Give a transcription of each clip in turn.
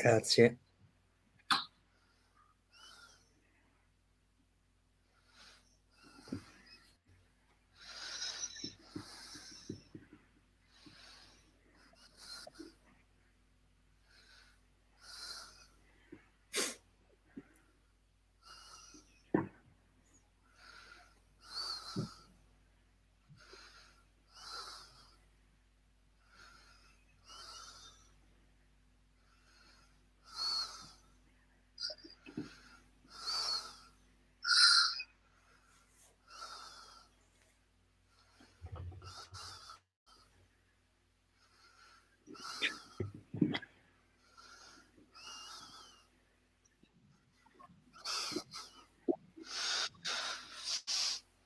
Grazie.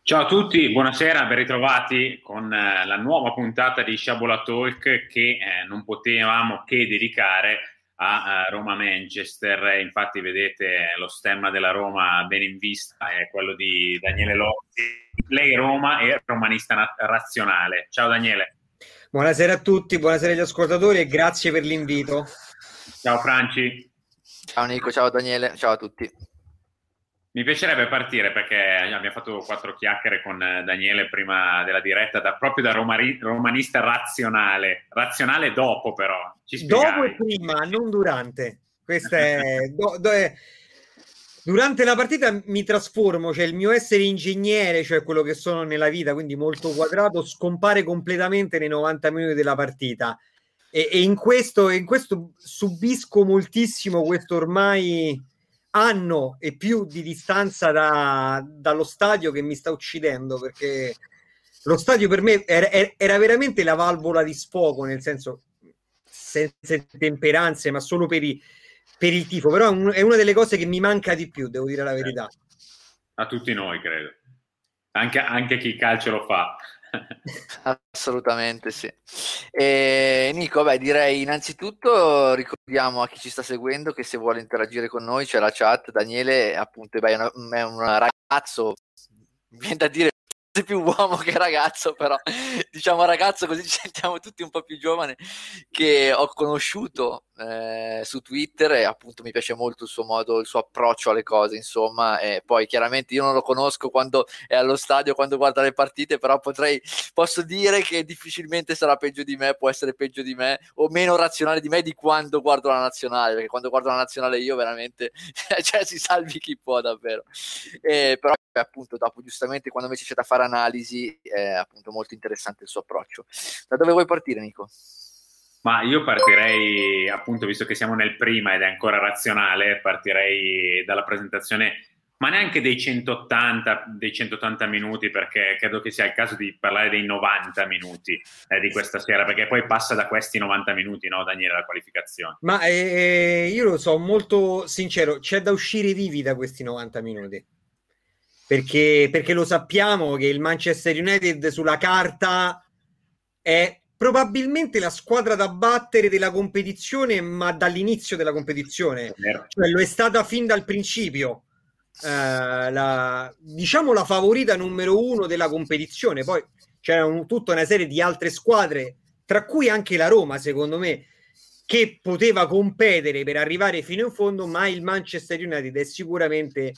Ciao a tutti, buonasera, ben ritrovati con eh, la nuova puntata di Sciabola Talk che eh, non potevamo che dedicare a, a Roma-Manchester. Infatti vedete lo stemma della Roma ben in vista, è quello di Daniele Lotti. Lei Roma e romanista razionale. Ciao Daniele. Buonasera a tutti, buonasera agli ascoltatori e grazie per l'invito. Ciao Franci. Ciao Nico, ciao Daniele, ciao a tutti. Mi piacerebbe partire perché abbiamo fatto quattro chiacchiere con Daniele prima della diretta, da, proprio da romari, romanista razionale. Razionale dopo, però. dopo e prima, non durante. Questa è, do, do, è, Durante la partita mi trasformo, cioè il mio essere ingegnere, cioè quello che sono nella vita, quindi molto quadrato, scompare completamente nei 90 minuti della partita. E, e in, questo, in questo subisco moltissimo questo ormai anno e più di distanza da, dallo stadio che mi sta uccidendo perché lo stadio per me era, era, veramente la valvola di sfogo, nel senso senza temperanze, ma solo per, i, per il tifo. Però è una delle cose che mi manca di più, devo dire la verità. A tutti noi, credo. Anche, anche chi calcio lo fa. Assolutamente sì. E Nico, beh, direi innanzitutto ricordiamo a chi ci sta seguendo che se vuole interagire con noi c'è la chat. Daniele, appunto, beh, è, un ragazzo, viene da dire più uomo che ragazzo, però diciamo ragazzo così ci sentiamo tutti un po' più giovani, che ho conosciuto eh, su Twitter e appunto mi piace molto il suo modo, il suo approccio alle cose, insomma, e poi chiaramente io non lo conosco quando è allo stadio, quando guarda le partite, però potrei, posso dire che difficilmente sarà peggio di me, può essere peggio di me o meno razionale di me di quando guardo la nazionale, perché quando guardo la nazionale io veramente, cioè si salvi chi può davvero, e, però appunto dopo giustamente quando invece c'è da fare analisi è appunto molto interessante il suo approccio. Da dove vuoi partire Nico? Ma io partirei appunto, visto che siamo nel prima ed è ancora razionale, partirei dalla presentazione, ma neanche dei 180, dei 180 minuti, perché credo che sia il caso di parlare dei 90 minuti eh, di questa sera, perché poi passa da questi 90 minuti, no Daniele, la qualificazione. Ma eh, io lo so, molto sincero, c'è da uscire vivi da questi 90 minuti perché, perché lo sappiamo che il Manchester United sulla carta è probabilmente la squadra da battere della competizione, ma dall'inizio della competizione, cioè lo è stata fin dal principio. Eh, la, diciamo la favorita numero uno della competizione. Poi c'era un, tutta una serie di altre squadre, tra cui anche la Roma, secondo me, che poteva competere per arrivare fino in fondo, ma il Manchester United è sicuramente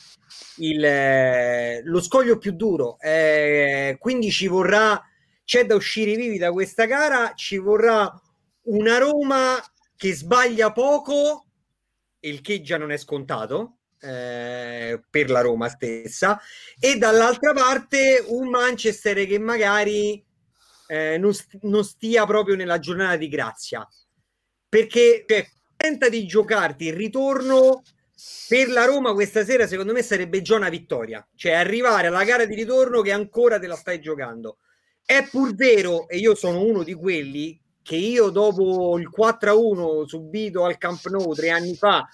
il, eh, lo scoglio più duro. Eh, quindi ci vorrà, c'è da uscire vivi da questa gara, ci vorrà una Roma che sbaglia poco, il che già non è scontato. Eh, per la Roma stessa e dall'altra parte un Manchester che magari eh, non, st- non stia proprio nella giornata di grazia perché cioè, tenta di giocarti il ritorno per la Roma questa sera secondo me sarebbe già una vittoria cioè arrivare alla gara di ritorno che ancora te la stai giocando è pur vero e io sono uno di quelli che io dopo il 4-1 subito al Camp Nou tre anni fa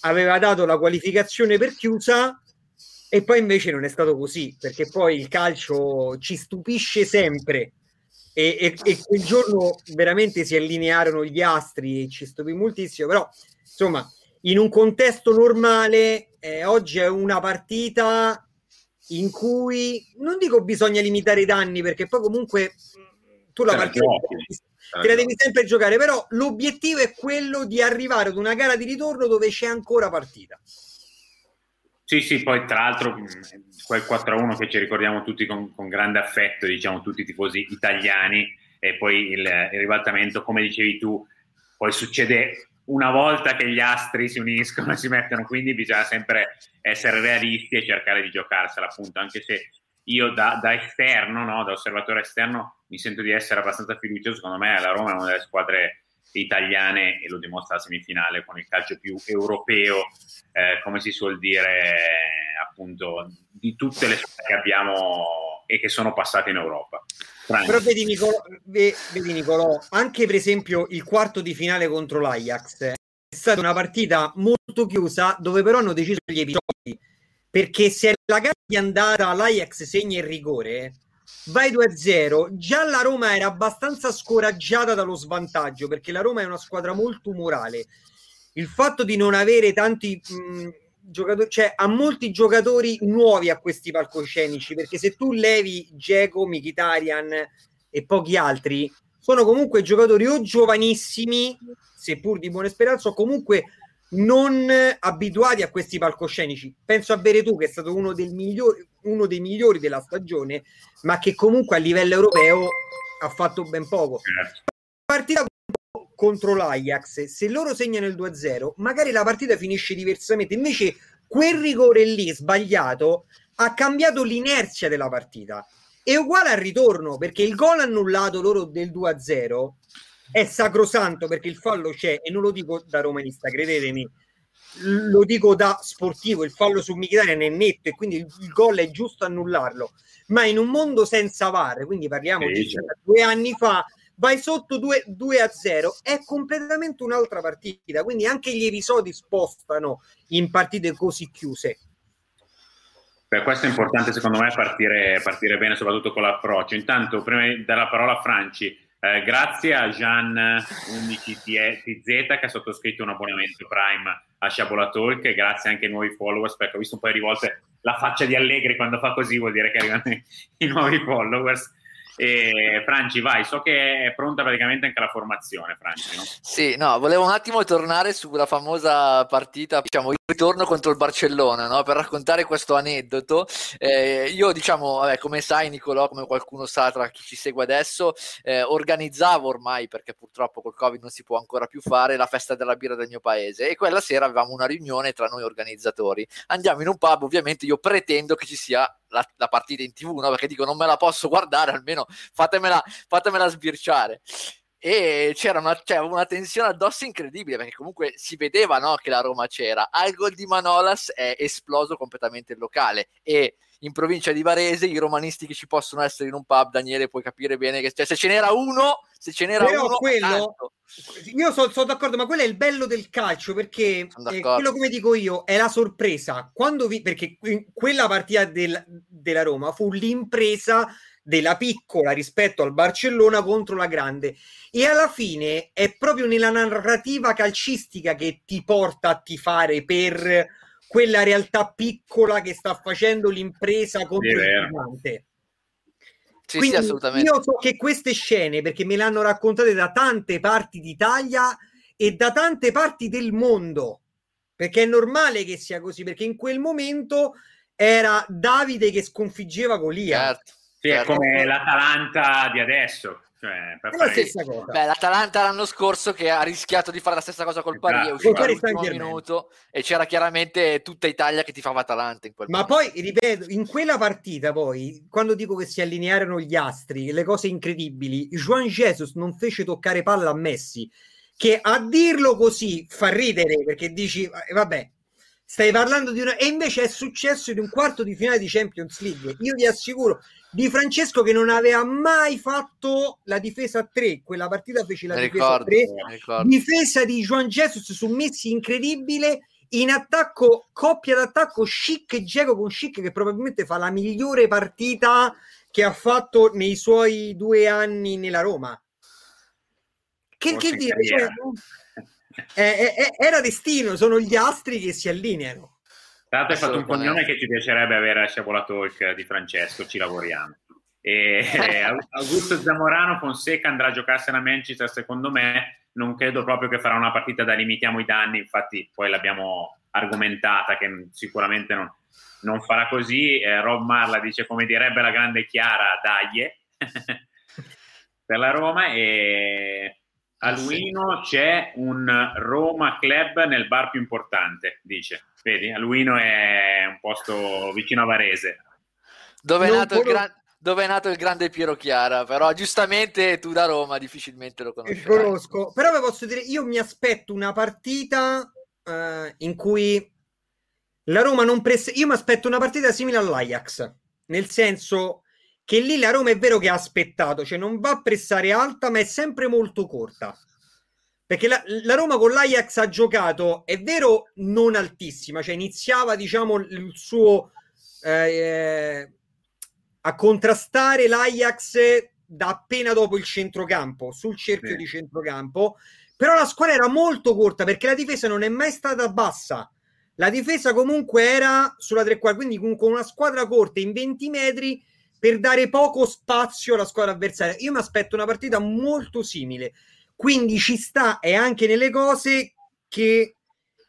aveva dato la qualificazione per chiusa e poi invece non è stato così perché poi il calcio ci stupisce sempre. E, e, e, quel giorno veramente si allinearono gli astri e ci stupì moltissimo, però insomma in un contesto normale eh, oggi è una partita in cui non dico bisogna limitare i danni perché poi comunque tu la partita te la devi sempre giocare, però l'obiettivo è quello di arrivare ad una gara di ritorno dove c'è ancora partita. Sì, sì, poi tra l'altro quel 4-1 che ci ricordiamo tutti con, con grande affetto, diciamo tutti i tifosi italiani, e poi il, il ribaltamento, come dicevi tu, poi succede una volta che gli astri si uniscono e si mettono, quindi bisogna sempre essere realisti e cercare di giocarsela, appunto, anche se io da, da esterno, no, da osservatore esterno, mi sento di essere abbastanza fiducioso, secondo me la Roma è una delle squadre italiane e lo dimostra la semifinale con il calcio più europeo, eh, come si suol dire, appunto, di tutte le squadre che abbiamo e che sono passate in Europa. Frank. Però vedi Nicolò, vedi Nicolò, anche per esempio il quarto di finale contro l'Ajax è stata una partita molto chiusa dove però hanno deciso gli episodi perché se la gara di andata l'Ajax segna il rigore vai 2-0 già la Roma era abbastanza scoraggiata dallo svantaggio perché la Roma è una squadra molto umorale il fatto di non avere tanti mh, giocatori, cioè ha molti giocatori nuovi a questi palcoscenici perché se tu levi Geco, Mkhitaryan e pochi altri sono comunque giocatori o giovanissimi seppur di buona speranza o comunque non abituati a questi palcoscenici penso a Veretù che è stato uno, migliori, uno dei migliori della stagione ma che comunque a livello europeo ha fatto ben poco certo. partita contro l'Ajax, se loro segnano il 2-0, magari la partita finisce diversamente. Invece quel rigore lì sbagliato ha cambito l'inerzia della partita. È uguale al ritorno, perché il gol annullato loro del 2-0 è sacrosanto perché il fallo c'è e non lo dico da romanista, credetemi. Lo dico da sportivo, il fallo su Mkhitaryan è netto e quindi il, il gol è giusto annullarlo. Ma in un mondo senza VAR, quindi parliamo di certo. due anni fa, vai sotto 2, 2 a 0, è completamente un'altra partita. Quindi anche gli episodi spostano in partite così chiuse. Per questo è importante secondo me partire, partire bene, soprattutto con l'approccio. Intanto, prima di dare la parola a Franci, eh, grazie a Gian 11TZ che ha sottoscritto un abbonamento Prime a Sciabola Talk e grazie anche ai nuovi followers perché ho visto un paio di volte la faccia di Allegri quando fa così vuol dire che arrivano i, i nuovi followers e Franci, vai, so che è pronta praticamente anche la formazione, Franci. No? Sì, no, volevo un attimo tornare sulla famosa partita, diciamo, il ritorno contro il Barcellona, no? per raccontare questo aneddoto. Eh, io, diciamo, vabbè, come sai, Nicolò, come qualcuno sa tra chi ci segue adesso, eh, organizzavo ormai, perché purtroppo col Covid non si può ancora più fare, la festa della birra del mio paese e quella sera avevamo una riunione tra noi organizzatori. Andiamo in un pub, ovviamente io pretendo che ci sia la, la, partita in tv, no? perché dico non me la posso guardare, almeno fatemela, fatemela sbirciare. E c'era una, c'era una, tensione addosso incredibile perché comunque si vedeva no, che la Roma c'era. Al gol di Manolas è esploso completamente il locale e in provincia di Varese i romanisti che ci possono essere in un pub, Daniele, puoi capire bene che cioè, se ce n'era uno, se ce n'era Però uno, quello, tanto. io sono, sono, d'accordo, ma quello è il bello del calcio perché eh, quello come dico io è la sorpresa. Quando vi, perché quella partita del, della Roma fu l'impresa della piccola rispetto al Barcellona contro la grande e alla fine è proprio nella narrativa calcistica che ti porta a tifare per quella realtà piccola che sta facendo l'impresa contro il gigante. Sì, Quindi sì, assolutamente. Io so che queste scene, perché me le hanno raccontate da tante parti d'Italia e da tante parti del mondo, perché è normale che sia così, perché in quel momento era Davide che sconfiggeva Golia. Certo, sì, certo. è come l'Atalanta di adesso. Cioè, per fare... la stessa cosa. Beh, l'Atalanta l'anno scorso che ha rischiato di fare la stessa cosa col esatto. Pari, è uscito all'ultimo minuto e c'era chiaramente tutta Italia che ti fava Atalanta in quel Ma momento. poi, ripeto, in quella partita poi, quando dico che si allinearono gli astri, le cose incredibili, Juan Jesus non fece toccare palla a Messi, che a dirlo così fa ridere, perché dici, eh, vabbè, stai parlando di una... E invece è successo in un quarto di finale di Champions League. Io vi assicuro, di Francesco che non aveva mai fatto la difesa a 3 quella partita fece la mi difesa a 3 difesa di Juan Jesus su Messi incredibile in attacco coppia d'attacco Schick e Diego con Schick che probabilmente fa la migliore partita che ha fatto nei suoi due anni nella Roma. Che, che dire cioè, eh, eh, era destino sono gli astri che si allineano tra l'altro hai fatto un cognome che ci piacerebbe avere a Sciabola Talk di Francesco, ci lavoriamo. E Augusto Zamorano Fonseca andrà a giocarsi a Manchester, secondo me. Non credo proprio che farà una partita da limitiamo i danni, infatti poi l'abbiamo argomentata che sicuramente non, non farà così. Eh, Rob Marla dice come direbbe la grande Chiara, daglie per la Roma e a Luino c'è un Roma Club nel bar più importante, dice. Vedi, a Luino è un posto vicino a Varese. Dove è, nato il, gran... dove è nato il grande Piero Chiara, però giustamente tu da Roma difficilmente lo conosci. Conosco, però vi posso dire, io mi aspetto una partita uh, in cui la Roma non pressa... Io mi aspetto una partita simile all'Ajax, nel senso che lì la Roma è vero che ha aspettato, cioè non va a pressare alta, ma è sempre molto corta. Perché la, la, Roma con l'Ajax ha giocato, è vero, non altissima, cioè iniziava, diciamo, il suo eh, a contrastare l'Ajax da appena dopo il centrocampo, sul cerchio sì. di centrocampo, però la squadra era molto corta perché la difesa non è mai stata bassa. La difesa comunque era sulla tre quarti, quindi con una squadra corta in 20 metri per dare poco spazio alla squadra avversaria. Io mi aspetto una partita molto simile, quindi ci sta e anche nelle cose che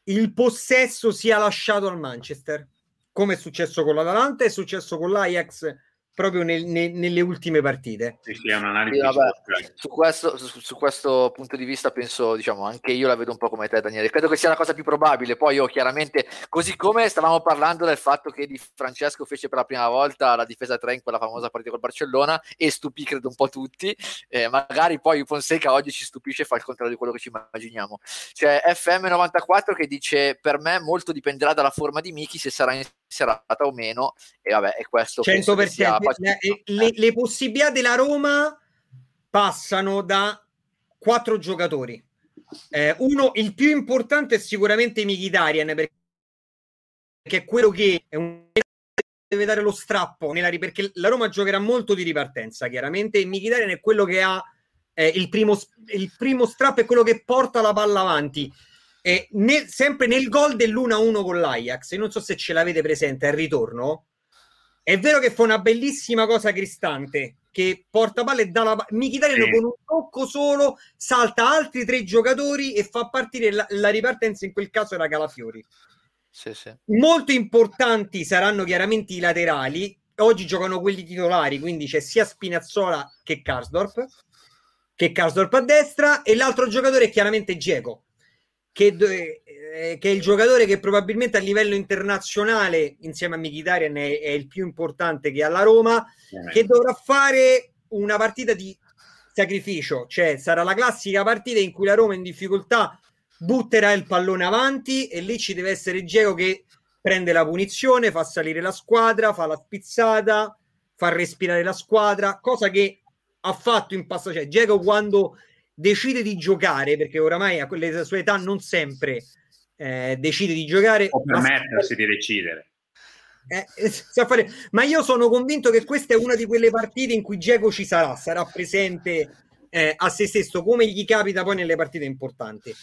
il possesso sia lasciato al Manchester, come è successo con l'Atalanta, è successo con l'Ajax proprio nel, nel, nelle ultime partite. Sì, sì, è un'analisi. Sì, vabbè, su, questo, su, su, questo, punto di vista penso, diciamo, anche io la vedo un po' come te, Daniele. Credo che sia la cosa più probabile. Poi io chiaramente, così come stavamo parlando del fatto che Di Francesco fece per la prima volta la difesa 3 in quella famosa partita col Barcellona e stupì, credo, un po' tutti. Eh, magari poi Fonseca oggi ci stupisce e fa il contrario di quello che ci immaginiamo. C'è FM94 che dice: Per me molto dipenderà dalla forma di Miki se sarà in serata o meno. E vabbè, è questo. 100%. Le, le, le possibilità della Roma passano da quattro giocatori. Eh, uno, il più importante è sicuramente Mkhitaryan perché è quello che è un deve dare lo strappo nella, perché la Roma giocherà molto di ripartenza chiaramente e Mkhitaryan è quello che ha eh, il, primo, il primo strappo è quello che porta la palla avanti e nel, sempre nel gol dell'1-1 con l'Ajax, non so se ce l'avete presente al ritorno, è vero che fa una bellissima cosa Cristante che porta palla e dà la sì. con un tocco solo salta altri tre giocatori e fa partire la, la ripartenza in quel caso era Calafiori. Sì, sì. Molto importanti saranno chiaramente i laterali. Oggi giocano quelli titolari, quindi c'è sia Spinazzola che Karsdorp, che Karsdorp a destra e l'altro giocatore è chiaramente Geco che, eh, che, è il giocatore che probabilmente a livello internazionale, insieme a Mkhitaryan, è, è il più importante che ha la Roma, eh. che dovrà fare una partita di sacrificio, cioè sarà la classica partita in cui la Roma in difficoltà butterà il pallone avanti e lì ci deve essere Diego che prende la punizione, fa salire la squadra, fa la spizzata, fa respirare la squadra, cosa che ha fatto in passato, cioè Diego quando decide di giocare, perché oramai a quelle sue età non sempre eh, decide di giocare. O permettersi di decidere. Eh, eh ma io sono convinto che questa è una di quelle partite in cui Diego ci sarà, sarà presente eh, a se stesso, come gli capita poi nelle partite importanti.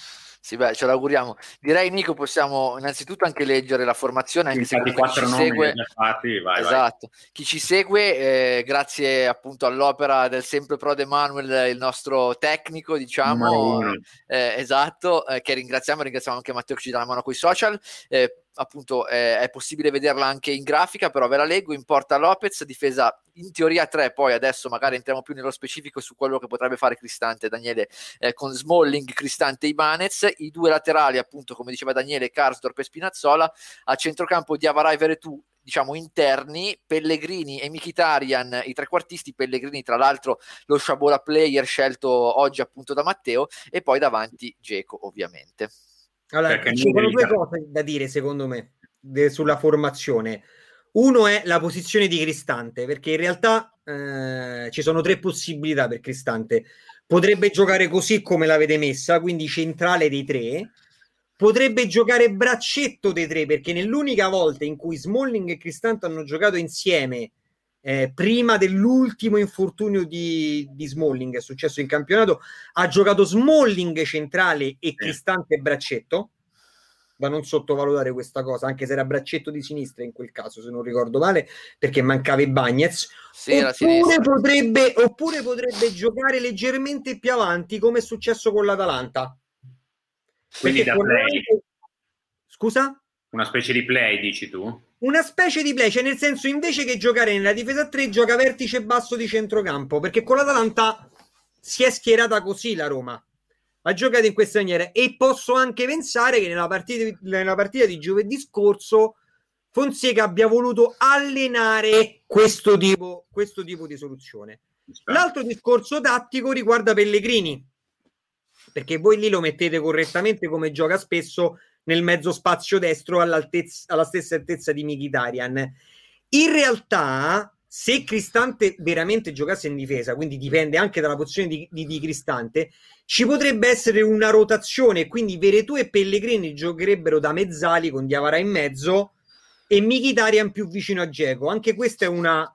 Sì, beh, ce l'auguriamo. Direi, Nico, possiamo innanzitutto anche leggere la formazione. Anche se quattro nomi segue... fatti, vai, esatto. Vai. Chi ci segue, eh, grazie appunto all'opera del sempre Pro De Manuel, il nostro tecnico, diciamo, eh, esatto, eh, che ringraziamo. Ringraziamo anche Matteo che ci dà la mano con i social. Eh, appunto eh, è possibile vederla anche in grafica, però ve la leggo, in porta Lopez, difesa in teoria 3, poi adesso magari entriamo più nello specifico su quello che potrebbe fare Cristante, Daniele, eh, con Smalling, Cristante e Ibanez, i due laterali appunto come diceva Daniele, Karsdorp e Spinazzola, a centrocampo di Avarai Veretù, diciamo interni, Pellegrini e Michitarian, i trequartisti, Pellegrini tra l'altro lo Sciabola player scelto oggi appunto da Matteo, e poi davanti Geco ovviamente. Allora, ci sono due cose da dire, secondo me, de- sulla formazione. Uno è la posizione di Cristante, perché in realtà eh, ci sono tre possibilità per Cristante. Potrebbe giocare così come l'avete messa, quindi centrale dei tre. Potrebbe giocare braccetto dei tre, perché nell'unica volta in cui Smalling e Cristante hanno giocato insieme eh, prima dell'ultimo infortunio di, di, Smalling, è successo in campionato, ha giocato Smalling centrale e Cristante braccetto, da non sottovalutare questa cosa, anche se era braccetto di sinistra in quel caso, se non ricordo male, perché mancava i Bagnets. oppure, potrebbe, oppure potrebbe giocare leggermente più avanti come è successo con l'Atalanta. Quindi da play. Scusa? Una specie di play, dici tu? Una specie di play, cioè nel senso invece che giocare nella difesa 3 gioca vertice basso di centrocampo, perché con l'Atalanta si è schierata così la Roma. Ha giocato in questa maniera e posso anche pensare che nella partita, nella partita di giovedì scorso Fonseca abbia voluto allenare questo tipo, questo tipo di soluzione. L'altro discorso tattico riguarda Pellegrini, perché voi lì lo mettete correttamente come gioca spesso nel mezzo spazio destro alla stessa altezza di Mkhitaryan. In realtà, se Cristante veramente giocasse in difesa, quindi dipende anche dalla posizione di, di, di Cristante, ci potrebbe essere una rotazione, quindi Veretù e Pellegrini giocherebbero da mezzali con Diavara in mezzo e Mkhitaryan più vicino a Geco. Anche questa è una,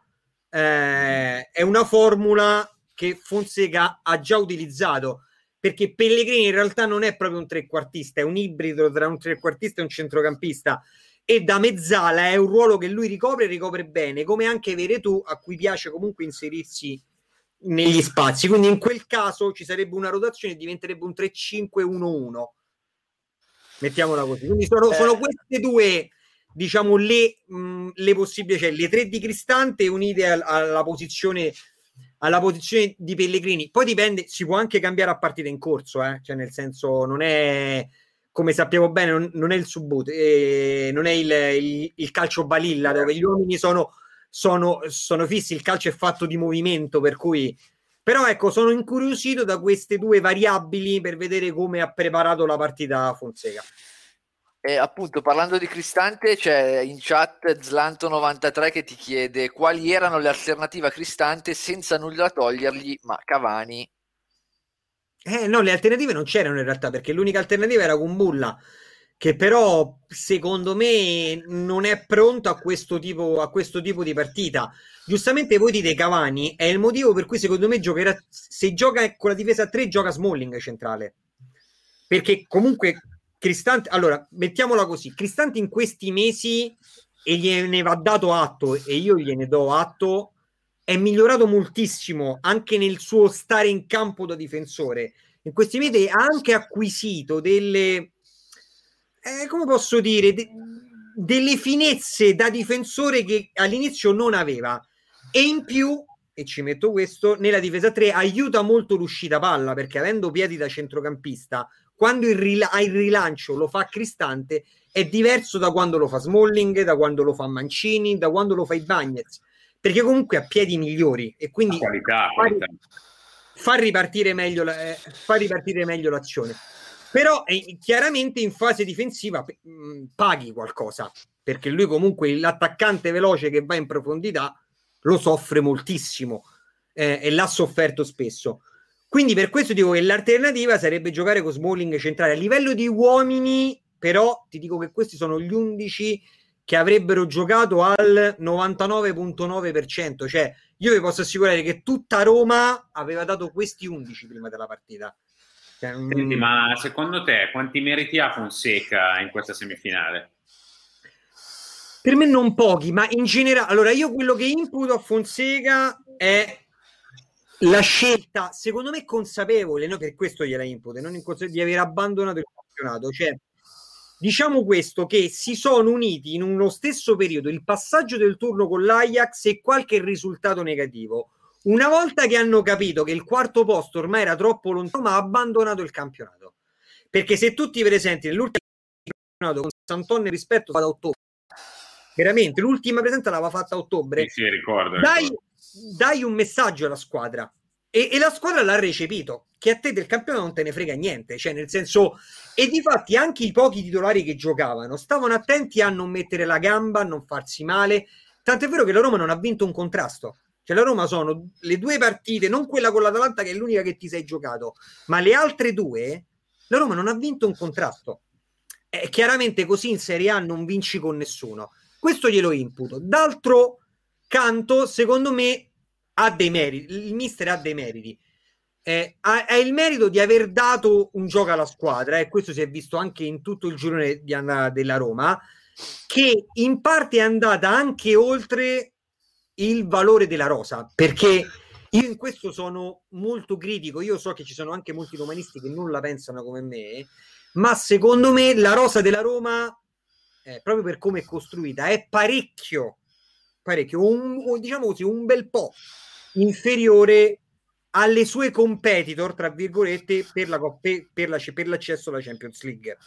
eh, è una formula che Fonseca ha già utilizzato perché Pellegrini in realtà non è proprio un trequartista, è un ibrido tra un trequartista e un centrocampista e da mezzala è un ruolo che lui ricopre e ricopre bene, come anche Veretù a cui piace comunque inserirsi negli spazi. Quindi in quel caso ci sarebbe una rotazione e diventerebbe un 3-5-1-1. Mettiamola così. Quindi sono, eh. sono queste due diciamo le, mh, le possibili, cioè le tre di Cristante unite al, alla posizione alla posizione di Pellegrini. Poi dipende, si può anche cambiare a partita in corso, eh? cioè nel senso non è come sappiamo bene, non, non è il subboot, eh, non è il, il, il, calcio balilla dove gli uomini sono, sono, sono fissi, il calcio è fatto di movimento, per cui però ecco, sono incuriosito da queste due variabili per vedere come ha preparato la partita Fonseca. E appunto, parlando di Cristante, c'è in chat Zlanto93 che ti chiede quali erano le alternative a Cristante senza nulla togliergli, ma Cavani. Eh no, le alternative non c'erano in realtà, perché l'unica alternativa era Kumbulla, che però secondo me non è pronto a questo tipo, a questo tipo di partita. Giustamente voi dite Cavani, è il motivo per cui secondo me giocherà, se gioca con la difesa a 3 gioca Smalling centrale. Perché comunque Cristante, allora, mettiamola così, Cristante in questi mesi, e gliene va dato atto, e io gliene do atto, è migliorato moltissimo anche nel suo stare in campo da difensore. In questi mesi ha anche acquisito delle, eh, come posso dire, de- delle finezze da difensore che all'inizio non aveva. E in più, e ci metto questo, nella difesa 3 aiuta molto l'uscita palla, perché avendo piedi da centrocampista quando il, rila- il rilancio lo fa Cristante è diverso da quando lo fa Smalling, da quando lo fa Mancini, da quando lo fa i Bagnets, perché comunque ha piedi migliori e quindi qualità, fa, qualità. fa, ripartire meglio la, eh, fa ripartire meglio l'azione. Però eh, chiaramente in fase difensiva mh, mm, paghi qualcosa, perché lui comunque l'attaccante veloce che va in profondità lo soffre moltissimo eh, e l'ha sofferto spesso. Quindi per questo dico che l'alternativa sarebbe giocare con Smalling centrale. A livello di uomini, però, ti dico che questi sono gli 11 che avrebbero giocato al 99.9%. Cioè, io vi posso assicurare che tutta Roma aveva dato questi 11 prima della partita. Cioè, Senti, ma secondo te quanti meriti ha Fonseca in questa semifinale? Per me non pochi, ma in generale, allora io quello che imputo a Fonseca è la scelta, secondo me, consapevole, no? per questo gliela impute, non di aver abbandonato il campionato. Cioè, diciamo questo, che si sono uniti in uno stesso periodo il passaggio del turno con l'Ajax e qualche risultato negativo. Una volta che hanno capito che il quarto posto ormai era troppo lontano, ma ha abbandonato il campionato. Perché se tutti presenti nell'ultimo campionato con Santonne rispetto ad ottobre, veramente l'ultima presenza l'aveva fatta a ottobre. Sì, sì, ricordo. Dai, ricordo dai un messaggio alla squadra. E, e, la squadra l'ha recepito che a te del campionato non te ne frega niente cioè nel senso e di fatti anche i pochi titolari che giocavano stavano attenti a non mettere la gamba a non farsi male. Tant'è vero che la Roma non ha vinto un contrasto. Cioè la Roma sono le due partite non quella con l'Atalanta che è l'unica che ti sei giocato ma le altre due la Roma non ha vinto un contrasto. E chiaramente così in Serie A non vinci con nessuno. Questo glielo imputo. D'altro Canto, secondo me, ha dei meriti. Il mister ha dei meriti. Eh, ha, ha, il merito di aver dato un gioco alla squadra, e eh, questo si è visto anche in tutto il girone di della Roma, che in parte è andata anche oltre il valore della rosa, perché io in questo sono molto critico, io so che ci sono anche molti romanisti che non la pensano come me, ma secondo me la rosa della Roma, eh, proprio per come è costruita, è parecchio, parecchio, un, diciamo così, un bel po' inferiore alle sue competitor, tra virgolette, per, la, per, per, la, per l'accesso alla Champions League.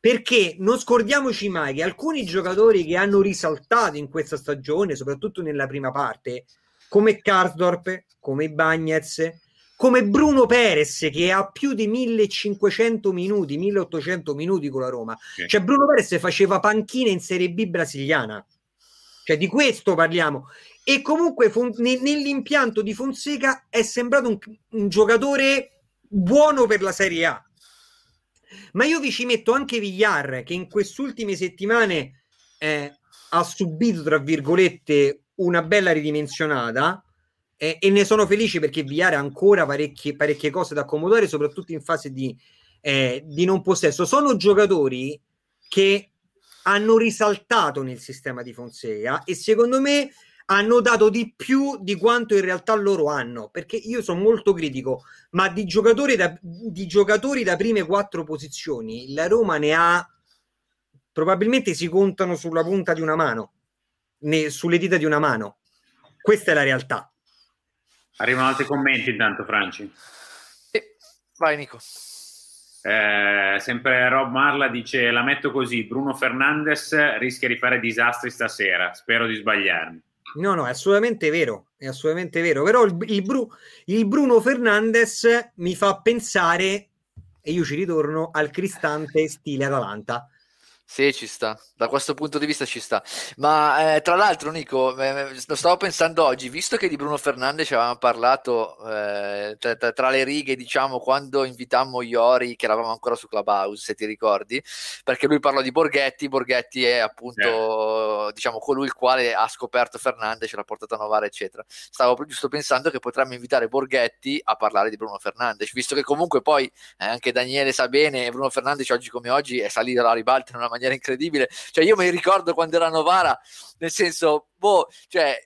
Perché non scordiamoci mai che alcuni giocatori che hanno risaltato in questa stagione, soprattutto nella prima parte, come Karsdorp, come Bagnez, come Bruno Perez che ha più di 1500 minuti, 1800 minuti con la Roma. Sì. Cioè Bruno Perez faceva panchina in Serie B brasiliana. Cioè di questo parliamo. E comunque fun- nell'impianto di Fonseca è sembrato un, un giocatore buono per la Serie A ma io vi ci metto anche Villar, che in queste ultime settimane eh, ha subito, tra virgolette, una bella ridimensionata. Eh, e ne sono felice perché Villar ha ancora parecchie, parecchie cose da accomodare, soprattutto in fase di, eh, di non possesso. Sono giocatori che hanno risaltato nel sistema di Fonseca e secondo me hanno dato di più di quanto in realtà loro hanno, perché io sono molto critico, ma di giocatori da, di giocatori da prime quattro posizioni, la Roma ne ha probabilmente si contano sulla punta di una mano, ne, sulle dita di una mano. Questa è la realtà. Arrivano altri commenti intanto, Franci. Sì. Vai Nico. Eh, sempre Rob Marla dice la metto così Bruno Fernandes rischia di fare disastri stasera spero di sbagliarmi No, no, è assolutamente vero, è assolutamente vero. Però il, il, Bru, il Bruno Fernandes mi fa pensare, e io ci ritorno, al Cristante stile Atalanta. Sì, ci sta, da questo punto di vista ci sta. Ma eh, tra l'altro, Nico, eh, lo stavo pensando oggi, visto che di Bruno Fernandes avevamo parlato eh, tra, tra, le righe, diciamo, quando invitammo Iori, che eravamo ancora su Clubhouse, se ti ricordi, perché lui parlò di Borghetti, Borghetti è appunto, diciamo, colui il quale ha scoperto Fernandes, l'ha portato a Novara, eccetera. Stavo giusto pensando che potremmo invitare Borghetti a parlare di Bruno Fernandes, visto che comunque poi eh, anche Daniele sa bene, Bruno Fernandes oggi come oggi è salito alla ribalta in una maniera incredibile. Cioè, io mi ricordo quando era Novara, nel senso, boh, cioè,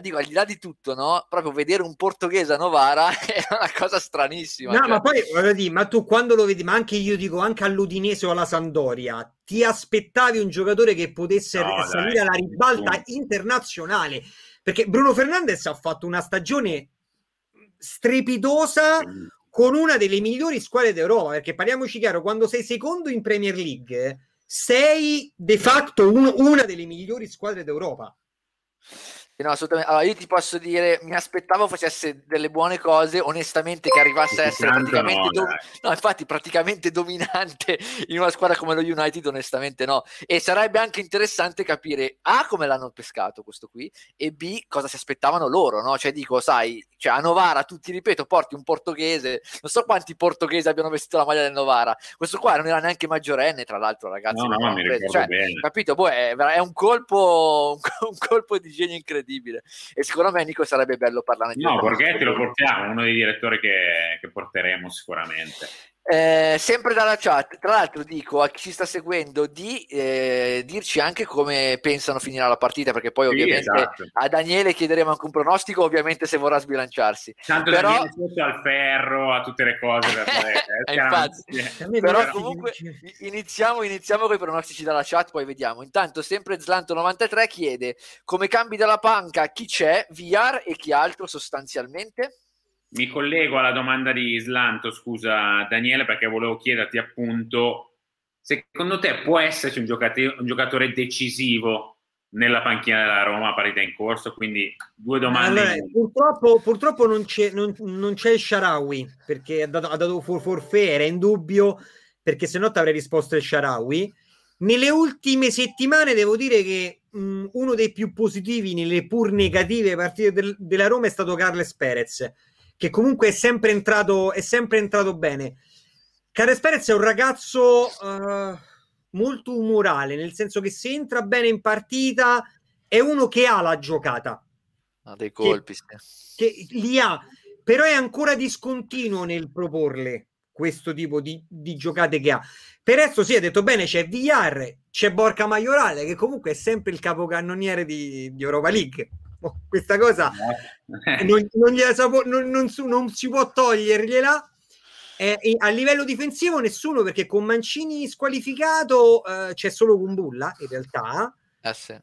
dico, al di là di tutto, no? Proprio vedere un portoghese a Novara è una cosa stranissima. No, cioè. ma poi voglio dire, ma tu quando lo vedi, ma anche io dico, anche all'Udinese o alla Sandoria, ti aspettavi un giocatore che potesse no, salire dai, alla ribalta dai. internazionale? Perché Bruno Fernandes ha fatto una stagione strepitosa con una delle migliori squadre d'Europa, perché parliamoci chiaro, quando sei secondo in Premier League sei de facto un, una delle migliori squadre d'Europa. No, assolutamente. Allora, io ti posso dire, mi aspettavo facesse delle buone cose, onestamente che arrivasse a essere praticamente, no, dom- no, infatti, praticamente dominante in una squadra come lo United, onestamente no. E sarebbe anche interessante capire A, come l'hanno pescato questo qui, e B, cosa si aspettavano loro, no? Cioè, dico, sai, cioè a Novara, tu ti ripeto, porti un portoghese, non so quanti portoghesi abbiano vestito la maglia del Novara, questo qua non era neanche maggiorenne, tra l'altro, ragazzi. No, no, mi cioè, bene. Capito? Boh, è, è un colpo, un colpo di genio incredibile incredibile. E secondo me, Nico, sarebbe bello parlare di No, Borghetti lo portiamo, uno dei direttori che, che porteremo sicuramente. Eh, sempre dalla chat, tra l'altro dico a chi ci sta seguendo di eh, dirci anche come pensano finirà la partita, perché poi sì, ovviamente esatto. a Daniele chiederemo anche un pronostico, ovviamente se vorrà sbilanciarsi. Tanto però... Daniele al ferro, a tutte le cose. Per eh, infatti. però comunque iniziamo, iniziamo con i pronostici dalla chat, poi vediamo. Intanto sempre Zlanto93 chiede come cambi dalla panca chi c'è, VR e chi altro sostanzialmente? Mi collego alla domanda di Slanto, scusa Daniele, perché volevo chiederti appunto, secondo te può esserci un giocatore, un giocatore decisivo nella panchina della Roma a partita in corso? Quindi due domande. Allora, purtroppo, purtroppo non, c'è, non, non, c'è, il Sharawi, perché ha dato, ha dato for, forfè, era in dubbio, perché se no ti avrei risposto il Sharawi. Nelle ultime settimane devo dire che mh, uno dei più positivi nelle pur negative partite del, della Roma è stato Carles Perez che comunque è sempre entrato, è sempre entrato bene. Carles Perez è un ragazzo uh, molto umorale, nel senso che se entra bene in partita è uno che ha la giocata. Ha dei colpi. Che, che li ha, però è ancora discontinuo nel proporle questo tipo di, di giocate che ha. Per adesso sì, ha detto bene, c'è VR, c'è Borca Maiorale, che comunque è sempre il capocannoniere di, di Europa League questa cosa non, non, non, non, non si può togliergliela. Eh, a livello difensivo nessuno perché con Mancini squalificato eh, c'è solo Kumbulla in realtà eh sì.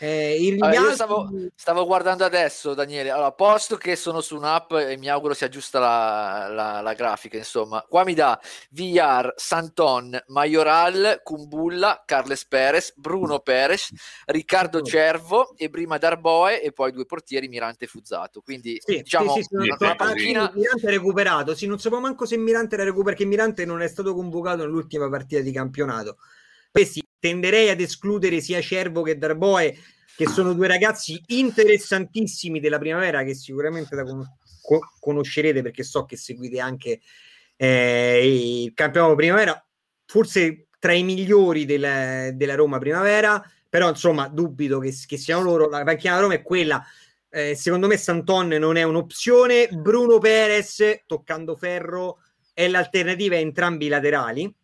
eh, Vabbè, altri... stavo, stavo, guardando adesso, Daniele. Allora, posto che sono su un'app e mi auguro sia giusta la, la, la grafica, insomma, qua mi dà VR, Santon, Majoral, Kumbulla, Carles Perez, Bruno Perez, Riccardo Cervo e prima Darboe e poi due portieri Mirante e Fuzzato. Quindi, sì, diciamo, sì, sì, una, una panchina... Mirante è recuperato. Sì, non so manco se Mirante era recuperato, perché Mirante non è stato convocato nell'ultima partita di campionato. Questi tenderei ad escludere sia Cervo che Darboe, che sono due ragazzi interessantissimi della primavera che sicuramente con- conoscerete perché so che seguite anche eh, il campionato primavera, forse tra i migliori della, della Roma primavera, però insomma dubito che, che siano loro. La panchina Roma è quella. Eh, secondo me Santon non è un'opzione. Bruno Perez, toccando ferro, è l'alternativa a entrambi i laterali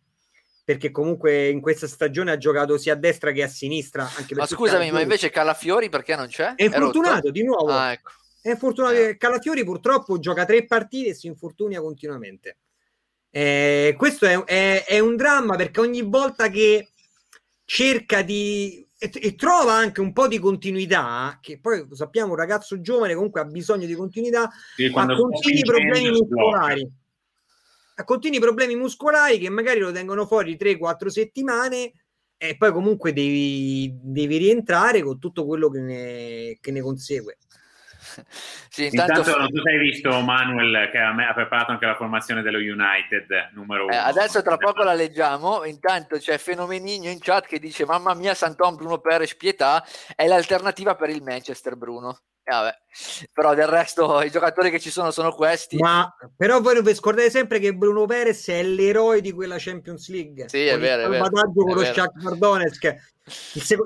perché comunque in questa stagione ha giocato sia a destra che a sinistra. Anche ma scusami, ma invece Calafiori perché non c'è? È infortunato di nuovo. Ah, ecco. È infortunato. Eh. Calafiori purtroppo gioca tre partite e si infortunia continuamente. Eh, questo è, è, è, un dramma perché ogni volta che cerca di e, e, trova anche un po' di continuità, che poi sappiamo un ragazzo giovane comunque ha bisogno di continuità, sì, ma continui problemi muscolari continui problemi muscolari che magari lo tengono fuori 3-4 settimane e poi comunque devi, devi rientrare con tutto quello che ne, che ne consegue. Sì, intanto, intanto non so se hai visto Manuel che ha preparato anche la formazione dello United numero uno. Eh, adesso tra poco la leggiamo. Intanto c'è Fenomenigno in chat che dice: Mamma mia, Santon Bruno Perez, pietà è l'alternativa per il Manchester, Bruno. Eh, vabbè. Però del resto i giocatori che ci sono sono questi. Ma però voi non vi scordate sempre che Bruno Perez è l'eroe di quella Champions League. Sì, è vero. Il salvataggio con lo Shakhtar Donetsk.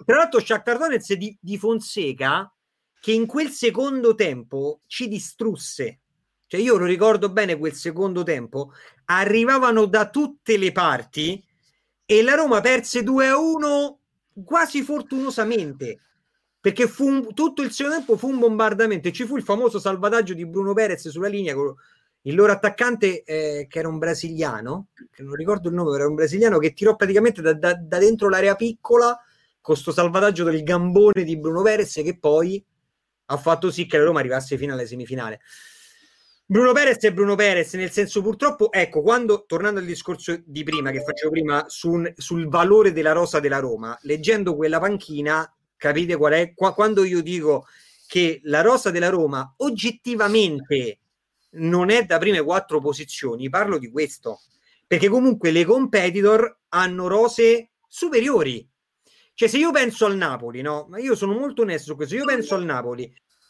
Tra l'altro Shakhtar Donetsk di, di Fonseca che in quel secondo tempo ci distrusse. Cioè io lo ricordo bene quel secondo tempo, arrivavano da tutte le parti e la Roma perse 2 a 1 quasi fortunosamente perché fu un, tutto il secondo tempo fu un bombardamento e ci fu il famoso salvataggio di Bruno Perez sulla linea con il loro attaccante eh, che era un brasiliano, che non ricordo il nome, era un brasiliano che tirò praticamente da, da, da dentro l'area piccola con questo salvataggio del gambone di Bruno Perez che poi ha fatto sì che la Roma arrivasse fino alle semifinali. Bruno Perez è Bruno Perez, nel senso purtroppo, ecco, quando, tornando al discorso di prima, che facevo prima, su, sul valore della rosa della Roma, leggendo quella panchina, capite qual è? Qua, quando io dico che la rosa della Roma oggettivamente non è da prime quattro posizioni, parlo di questo, perché comunque le competitor hanno rose superiori cioè, se io penso al Napoli, no? Ma io sono molto onesto su questo. Io penso al Napoli.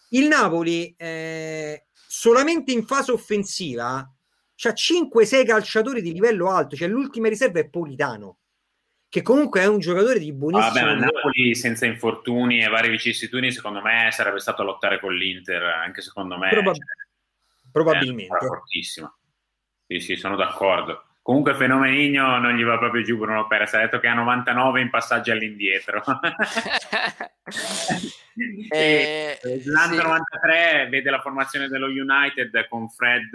Il Napoli eh, solamente in fase offensiva c'ha 5-6 calciatori di livello alto. Cioè, l'ultima riserva è Politano, che comunque è un giocatore di buonissimo. Vabbè, ma Napoli senza infortuni e varie vicissitudini, secondo me sarebbe stato a lottare con l'Inter. Anche secondo me, Probab- cioè, probabilmente. fortissimo. Sì, sì, sono d'accordo. Comunque Fenomenino non gli va proprio giù Bruno Perez, ha detto che ha 99 in passaggi all'indietro. eh, L'Under sì. 93 vede la formazione dello United con Fred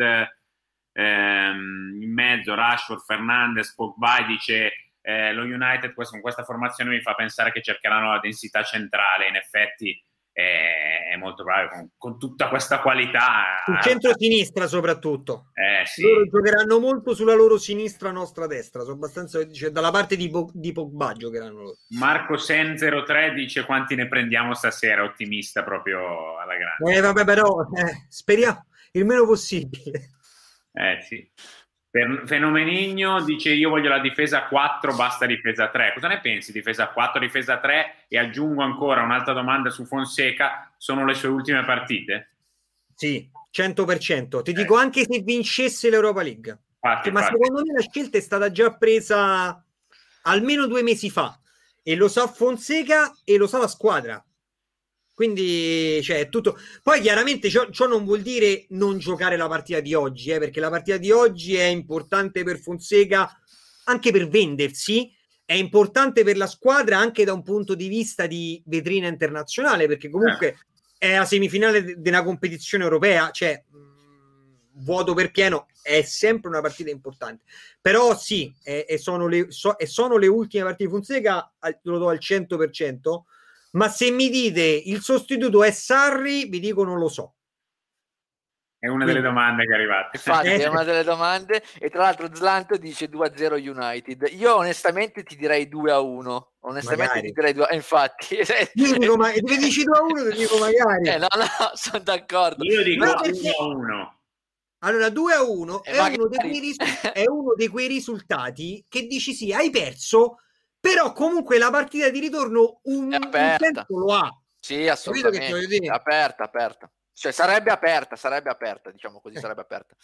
ehm, in mezzo, Rashford, Fernandez, Pogba dice eh, lo United con questa formazione mi fa pensare che cercheranno la densità centrale, in effetti è, è molto bravo con, con, tutta questa qualità. Il centro-sinistra soprattutto. Eh, sì. Loro giocheranno molto sulla loro sinistra, nostra destra, sono abbastanza, cioè, dalla parte di, di Pogba giocheranno loro. Marco Sen03 dice quanti ne prendiamo stasera, ottimista proprio alla grande. Eh vabbè però, eh, speriamo il meno possibile. Eh sì. Fenomenigno dice io voglio la difesa 4, basta difesa 3. Cosa ne pensi? Difesa 4, difesa 3 e aggiungo ancora un'altra domanda su Fonseca, sono le sue ultime partite? Sì, 100%. Ti eh. dico anche se vincesse l'Europa League. Infatti, ma infatti. secondo me la scelta è stata già presa almeno due mesi fa e lo sa Fonseca e lo sa la squadra. Quindi, cioè, tutto. Poi chiaramente ciò, ciò, non vuol dire non giocare la partita di oggi, eh, perché la partita di oggi è importante per Fonseca anche per vendersi, è importante per la squadra anche da un punto di vista di vetrina internazionale, perché comunque è la semifinale di una competizione europea, cioè mh, vuoto per pieno, è sempre una partita importante. Però sì, e, sono, so, sono le ultime partite di Fonseca, lo do al 100%, ma se mi dite il sostituto è Sarri, vi dico non lo so. È una delle domande che è arrivata. Infatti, è una delle domande. E tra l'altro, Zlanto dice 2-0 United. Io onestamente ti direi 2-1. Onestamente magari. ti direi 2 Infatti, io dico, ma se dici 2-1, ti dico magari. Eh, no, no, sono d'accordo. Io dico 1-1. Allora, 2 a 1 è, magari... uno risu- è, uno dei quei risultati che dici sì, hai perso, però comunque la partita di ritorno un, un senso lo ha. Sì, assolutamente. Aperta, aperta. Cioè, sarebbe aperta, sarebbe aperta, diciamo così, sarebbe aperta.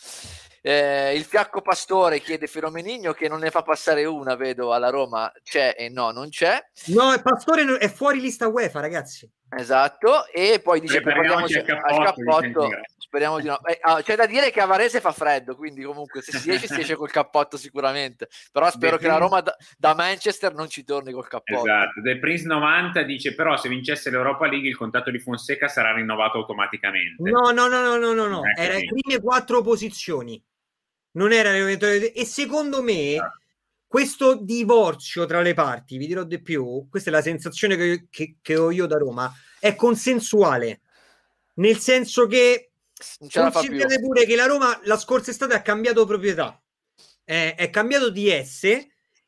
Eh, il fiacco pastore chiede Filomenigno che non ne fa passare una, vedo alla Roma, c'è e no, non c'è. No, il pastore è fuori lista UEFA, ragazzi. Esatto, e poi dice prepariamoci al cappotto, speriamo di no. Eh, ah, c'è da dire che a Varese fa freddo, quindi comunque se si esce si esce col cappotto sicuramente, però spero Beh, che la Roma da, da, Manchester non ci torni col cappotto. Esatto, del Prince 90 dice però se vincesse l'Europa League il contratto di Fonseca sarà rinnovato automaticamente. No, no, no, no, no, no, no. era le prime quattro posizioni, non era e secondo me... Ah. questo divorzio tra le parti, vi dirò di più, questa è la sensazione che, che, che ho io da Roma, è consensuale, nel senso che considerate pure che la Roma la scorsa estate ha cambiato proprietà, è, è cambiato di S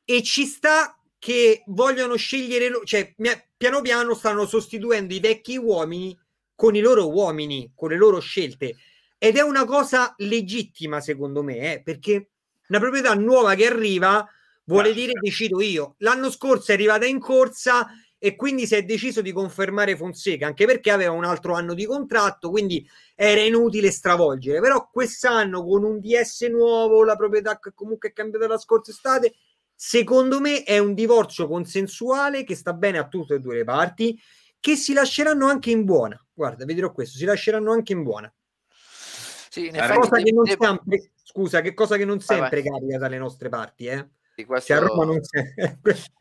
e ci sta che vogliono scegliere, cioè piano piano stanno sostituendo i vecchi uomini con i loro uomini, con le loro scelte. Ed è una cosa legittima, secondo me, eh, perché una proprietà nuova che arriva vuole dire decido io. L'anno scorso è arrivata in corsa e quindi si è deciso di confermare Fonseca, anche perché aveva un altro anno di contratto, quindi era inutile stravolgere. Però quest'anno con un DS nuovo, la proprietà che comunque è cambiata la scorsa estate, secondo me è un divorzio consensuale che sta bene a tutte e due le parti, che si lasceranno anche in buona. Guarda, vi dirò questo, si lasceranno anche in buona. Sì, in effetti, cosa che non sempre, scusa, che cosa che non sempre capita dalle nostre parti, eh? Questo... Che a Roma non c'è.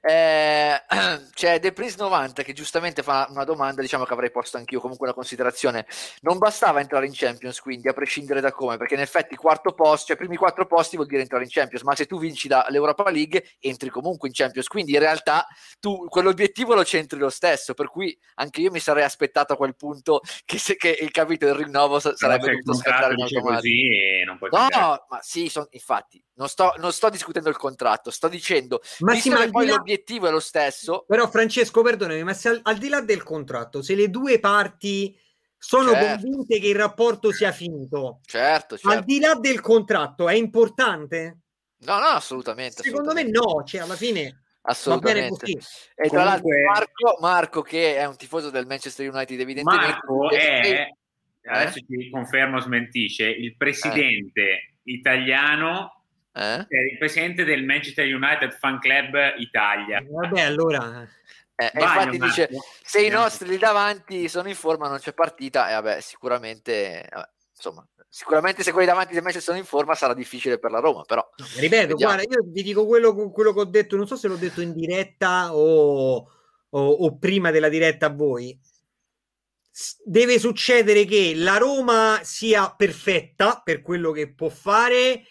eh, c'è The Prince 90 che giustamente fa una domanda, diciamo che avrei posto anch'io, comunque una considerazione. Non bastava entrare in Champions, quindi a prescindere da come, perché in effetti quarto posto, cioè primi quattro posti vuol dire entrare in Champions, ma se tu vinci dall'Europa League entri comunque in Champions, quindi in realtà tu quell'obiettivo lo centri lo stesso, per cui anche io mi sarei aspettato a quel punto che, se, che il capito del rinnovo sarebbe dovuto scattare in automatico. Così e non puoi no, ma sì, son, infatti, non sto, non sto discutendo il contratto, sto dicendo ma sì, che poi là... l'obiettivo è lo stesso. Però, Francesco, perdonami, ma se al, al, di là del contratto, se le due parti sono certo. convinte che il rapporto sia finito, certo, certo. al di là del contratto, è importante? No, no, assolutamente. Secondo assolutamente. me no, cioè alla fine. Assolutamente. E tra l'altro Marco, Marco, che è un tifoso del Manchester United, evidentemente Marco è, adesso eh? ti confermo, smentisce, il presidente eh. italiano eh? il presidente del Manchester United Fan Club Italia. Vabbè, allora. Eh, infatti dice: Se i nostri lì davanti sono in forma, non c'è partita. E vabbè, sicuramente, vabbè, insomma, sicuramente se quelli davanti del Manchester sono in forma sarà difficile per la Roma. Però ripeto, guarda, io vi dico quello, quello, che ho detto, non so se l'ho detto in diretta o, o, o prima della diretta a voi. Deve succedere che la Roma sia perfetta per quello che può fare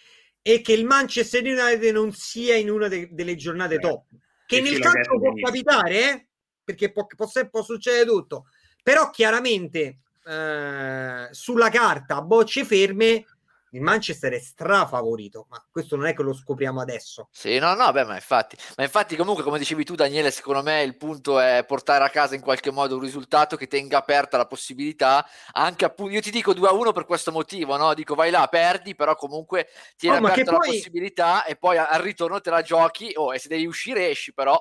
e che il Manchester United non sia in una de- delle giornate Beh, top. Che nel calcio può capitare, eh? perché può, può, può, succedere tutto. Però chiaramente eh, sulla carta, bocce ferme, il Manchester è strafavorito, ma questo non è che lo scopriamo adesso. Sì, no, no, beh, ma infatti, ma infatti comunque come dicevi tu Daniele, secondo me il punto è portare a casa in qualche modo un risultato che tenga aperta la possibilità, anche appunto, io ti dico 2 a 1 per questo motivo, no? Dico vai là, perdi, però comunque tieni oh, aperta la poi... possibilità e poi al ritorno te la giochi, oh, e se devi uscire esci, però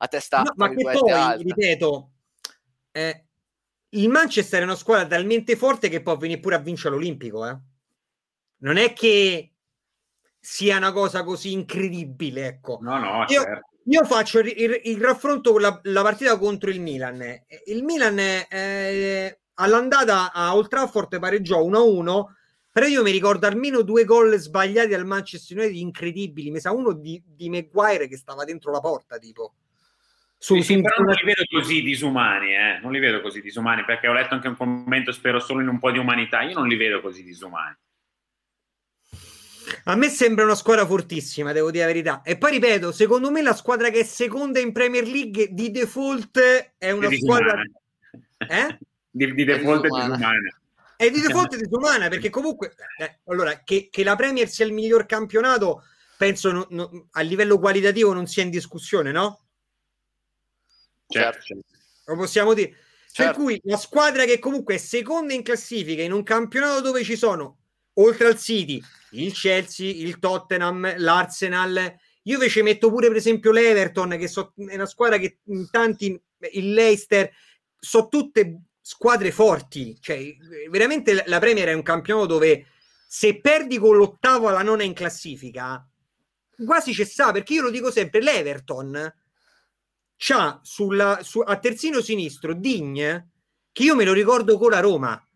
a testa no, ma che poi, alta. ripeto, eh, il Manchester è una squadra talmente forte che può venire pure a vincere l'Olimpico, eh non è che sia una cosa così incredibile. Ecco. No, no, io, certo. io faccio il, il, il, raffronto con la, la, partita contro il Milan. Il Milan eh, all'andata a Old Trafford pareggiò 1-1, però io mi ricordo almeno due gol sbagliati al Manchester United incredibili. Mi sa uno di, di Maguire che stava dentro la porta, tipo. Su, sì, sì, però non li vedo così disumani, eh? non li vedo così disumani, perché ho letto anche un commento, spero solo in un po' di umanità, io non li vedo così disumani. A me sembra una squadra fortissima, devo dire la verità. E poi ripeto, secondo me la squadra che è seconda in Premier League di default è una squadra... Eh? Di, di default è disumana. È di default è disumana perché comunque... Eh, allora, che, che, la Premier sia il miglior campionato, penso no, no, a livello qualitativo non sia in discussione, no? Certo. certo. Lo possiamo dire. Certo. Per cui la squadra che comunque è seconda in classifica in un campionato dove ci sono oltre al City, il Chelsea, il Tottenham, l'Arsenal. Io invece metto pure, per esempio, l'Everton, che so, è una squadra che in tanti, il Leicester, sono tutte squadre forti. Cioè, veramente la Premier è un campionato dove se perdi con l'ottavo alla nona in classifica, quasi ci sta, perché io lo dico sempre, l'Everton c'ha sulla, su, a terzino sinistro Digne, che io me lo ricordo con la Roma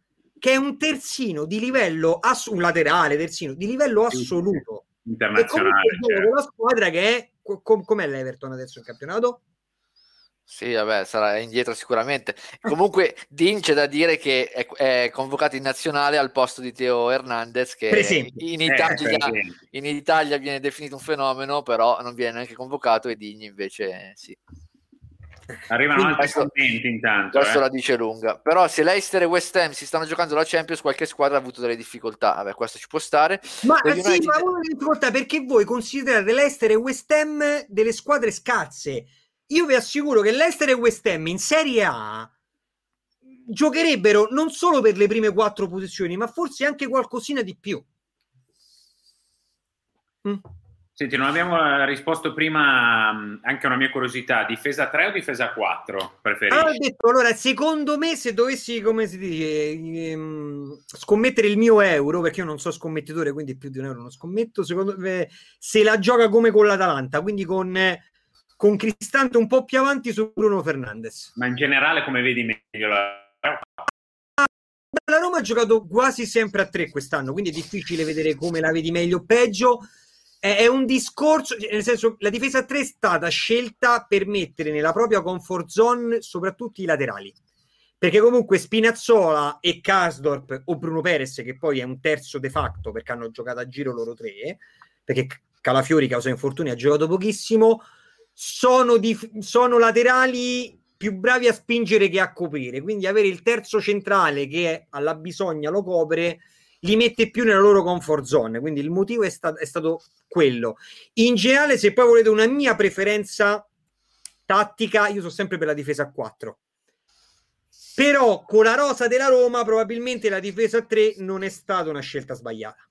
che è un terzino di livello ass- un laterale terzino di livello assoluto internazionale e certo. la squadra che è com- com'è l'Everton adesso in campionato? Sì, vabbè, sarà indietro sicuramente. Comunque, Dean c'è da dire che è, è, convocato in nazionale al posto di Teo Hernandez, che in Italia, eh, in Italia, viene definito un fenomeno, però non viene neanche convocato, e Digni invece sì. Arrivano altri questo, commenti intanto. Questo eh. la dice lunga. Però se Leicester e West Ham si stanno giocando la Champions, qualche squadra ha avuto delle difficoltà. Vabbè, questo ci può stare. Ma sì, United... ma una difficoltà perché voi considerate Leicester e West Ham delle squadre scarse. Io vi assicuro che Leicester e West Ham in Serie A giocherebbero non solo per le prime quattro posizioni, ma forse anche qualcosina di più. Mm. Senti, non abbiamo eh, risposto prima anche a una mia curiosità, difesa 3 o difesa 4 preferisci? Allora, detto, allora, secondo me se dovessi, come si dice, ehm, scommettere il mio euro, perché io non so scommettitore, quindi più di un euro non scommetto, secondo me se la gioca come con l'Atalanta, quindi con, con Cristante un po' più avanti su Bruno Fernandes. Ma in generale come vedi meglio la... La Roma ha giocato quasi sempre a 3 quest'anno, quindi è difficile vedere come la vedi meglio o peggio è, un discorso, nel senso, la difesa a 3 è stata scelta per mettere nella propria comfort zone soprattutto i laterali. Perché comunque Spinazzola e Kasdorp o Bruno Perez, che poi è un terzo de facto perché hanno giocato a giro loro tre, perché Calafiori, causa infortuni, ha giocato pochissimo, sono, dif- sono laterali più bravi a spingere che a coprire. Quindi avere il terzo centrale che alla bisogna lo copre li mette più nella loro comfort zone. Quindi il motivo è, sta- è stato quello. In generale, se poi volete una mia preferenza tattica, io sono sempre per la difesa a 4. Però con la rosa della Roma, probabilmente la difesa a 3 non è stata una scelta sbagliata.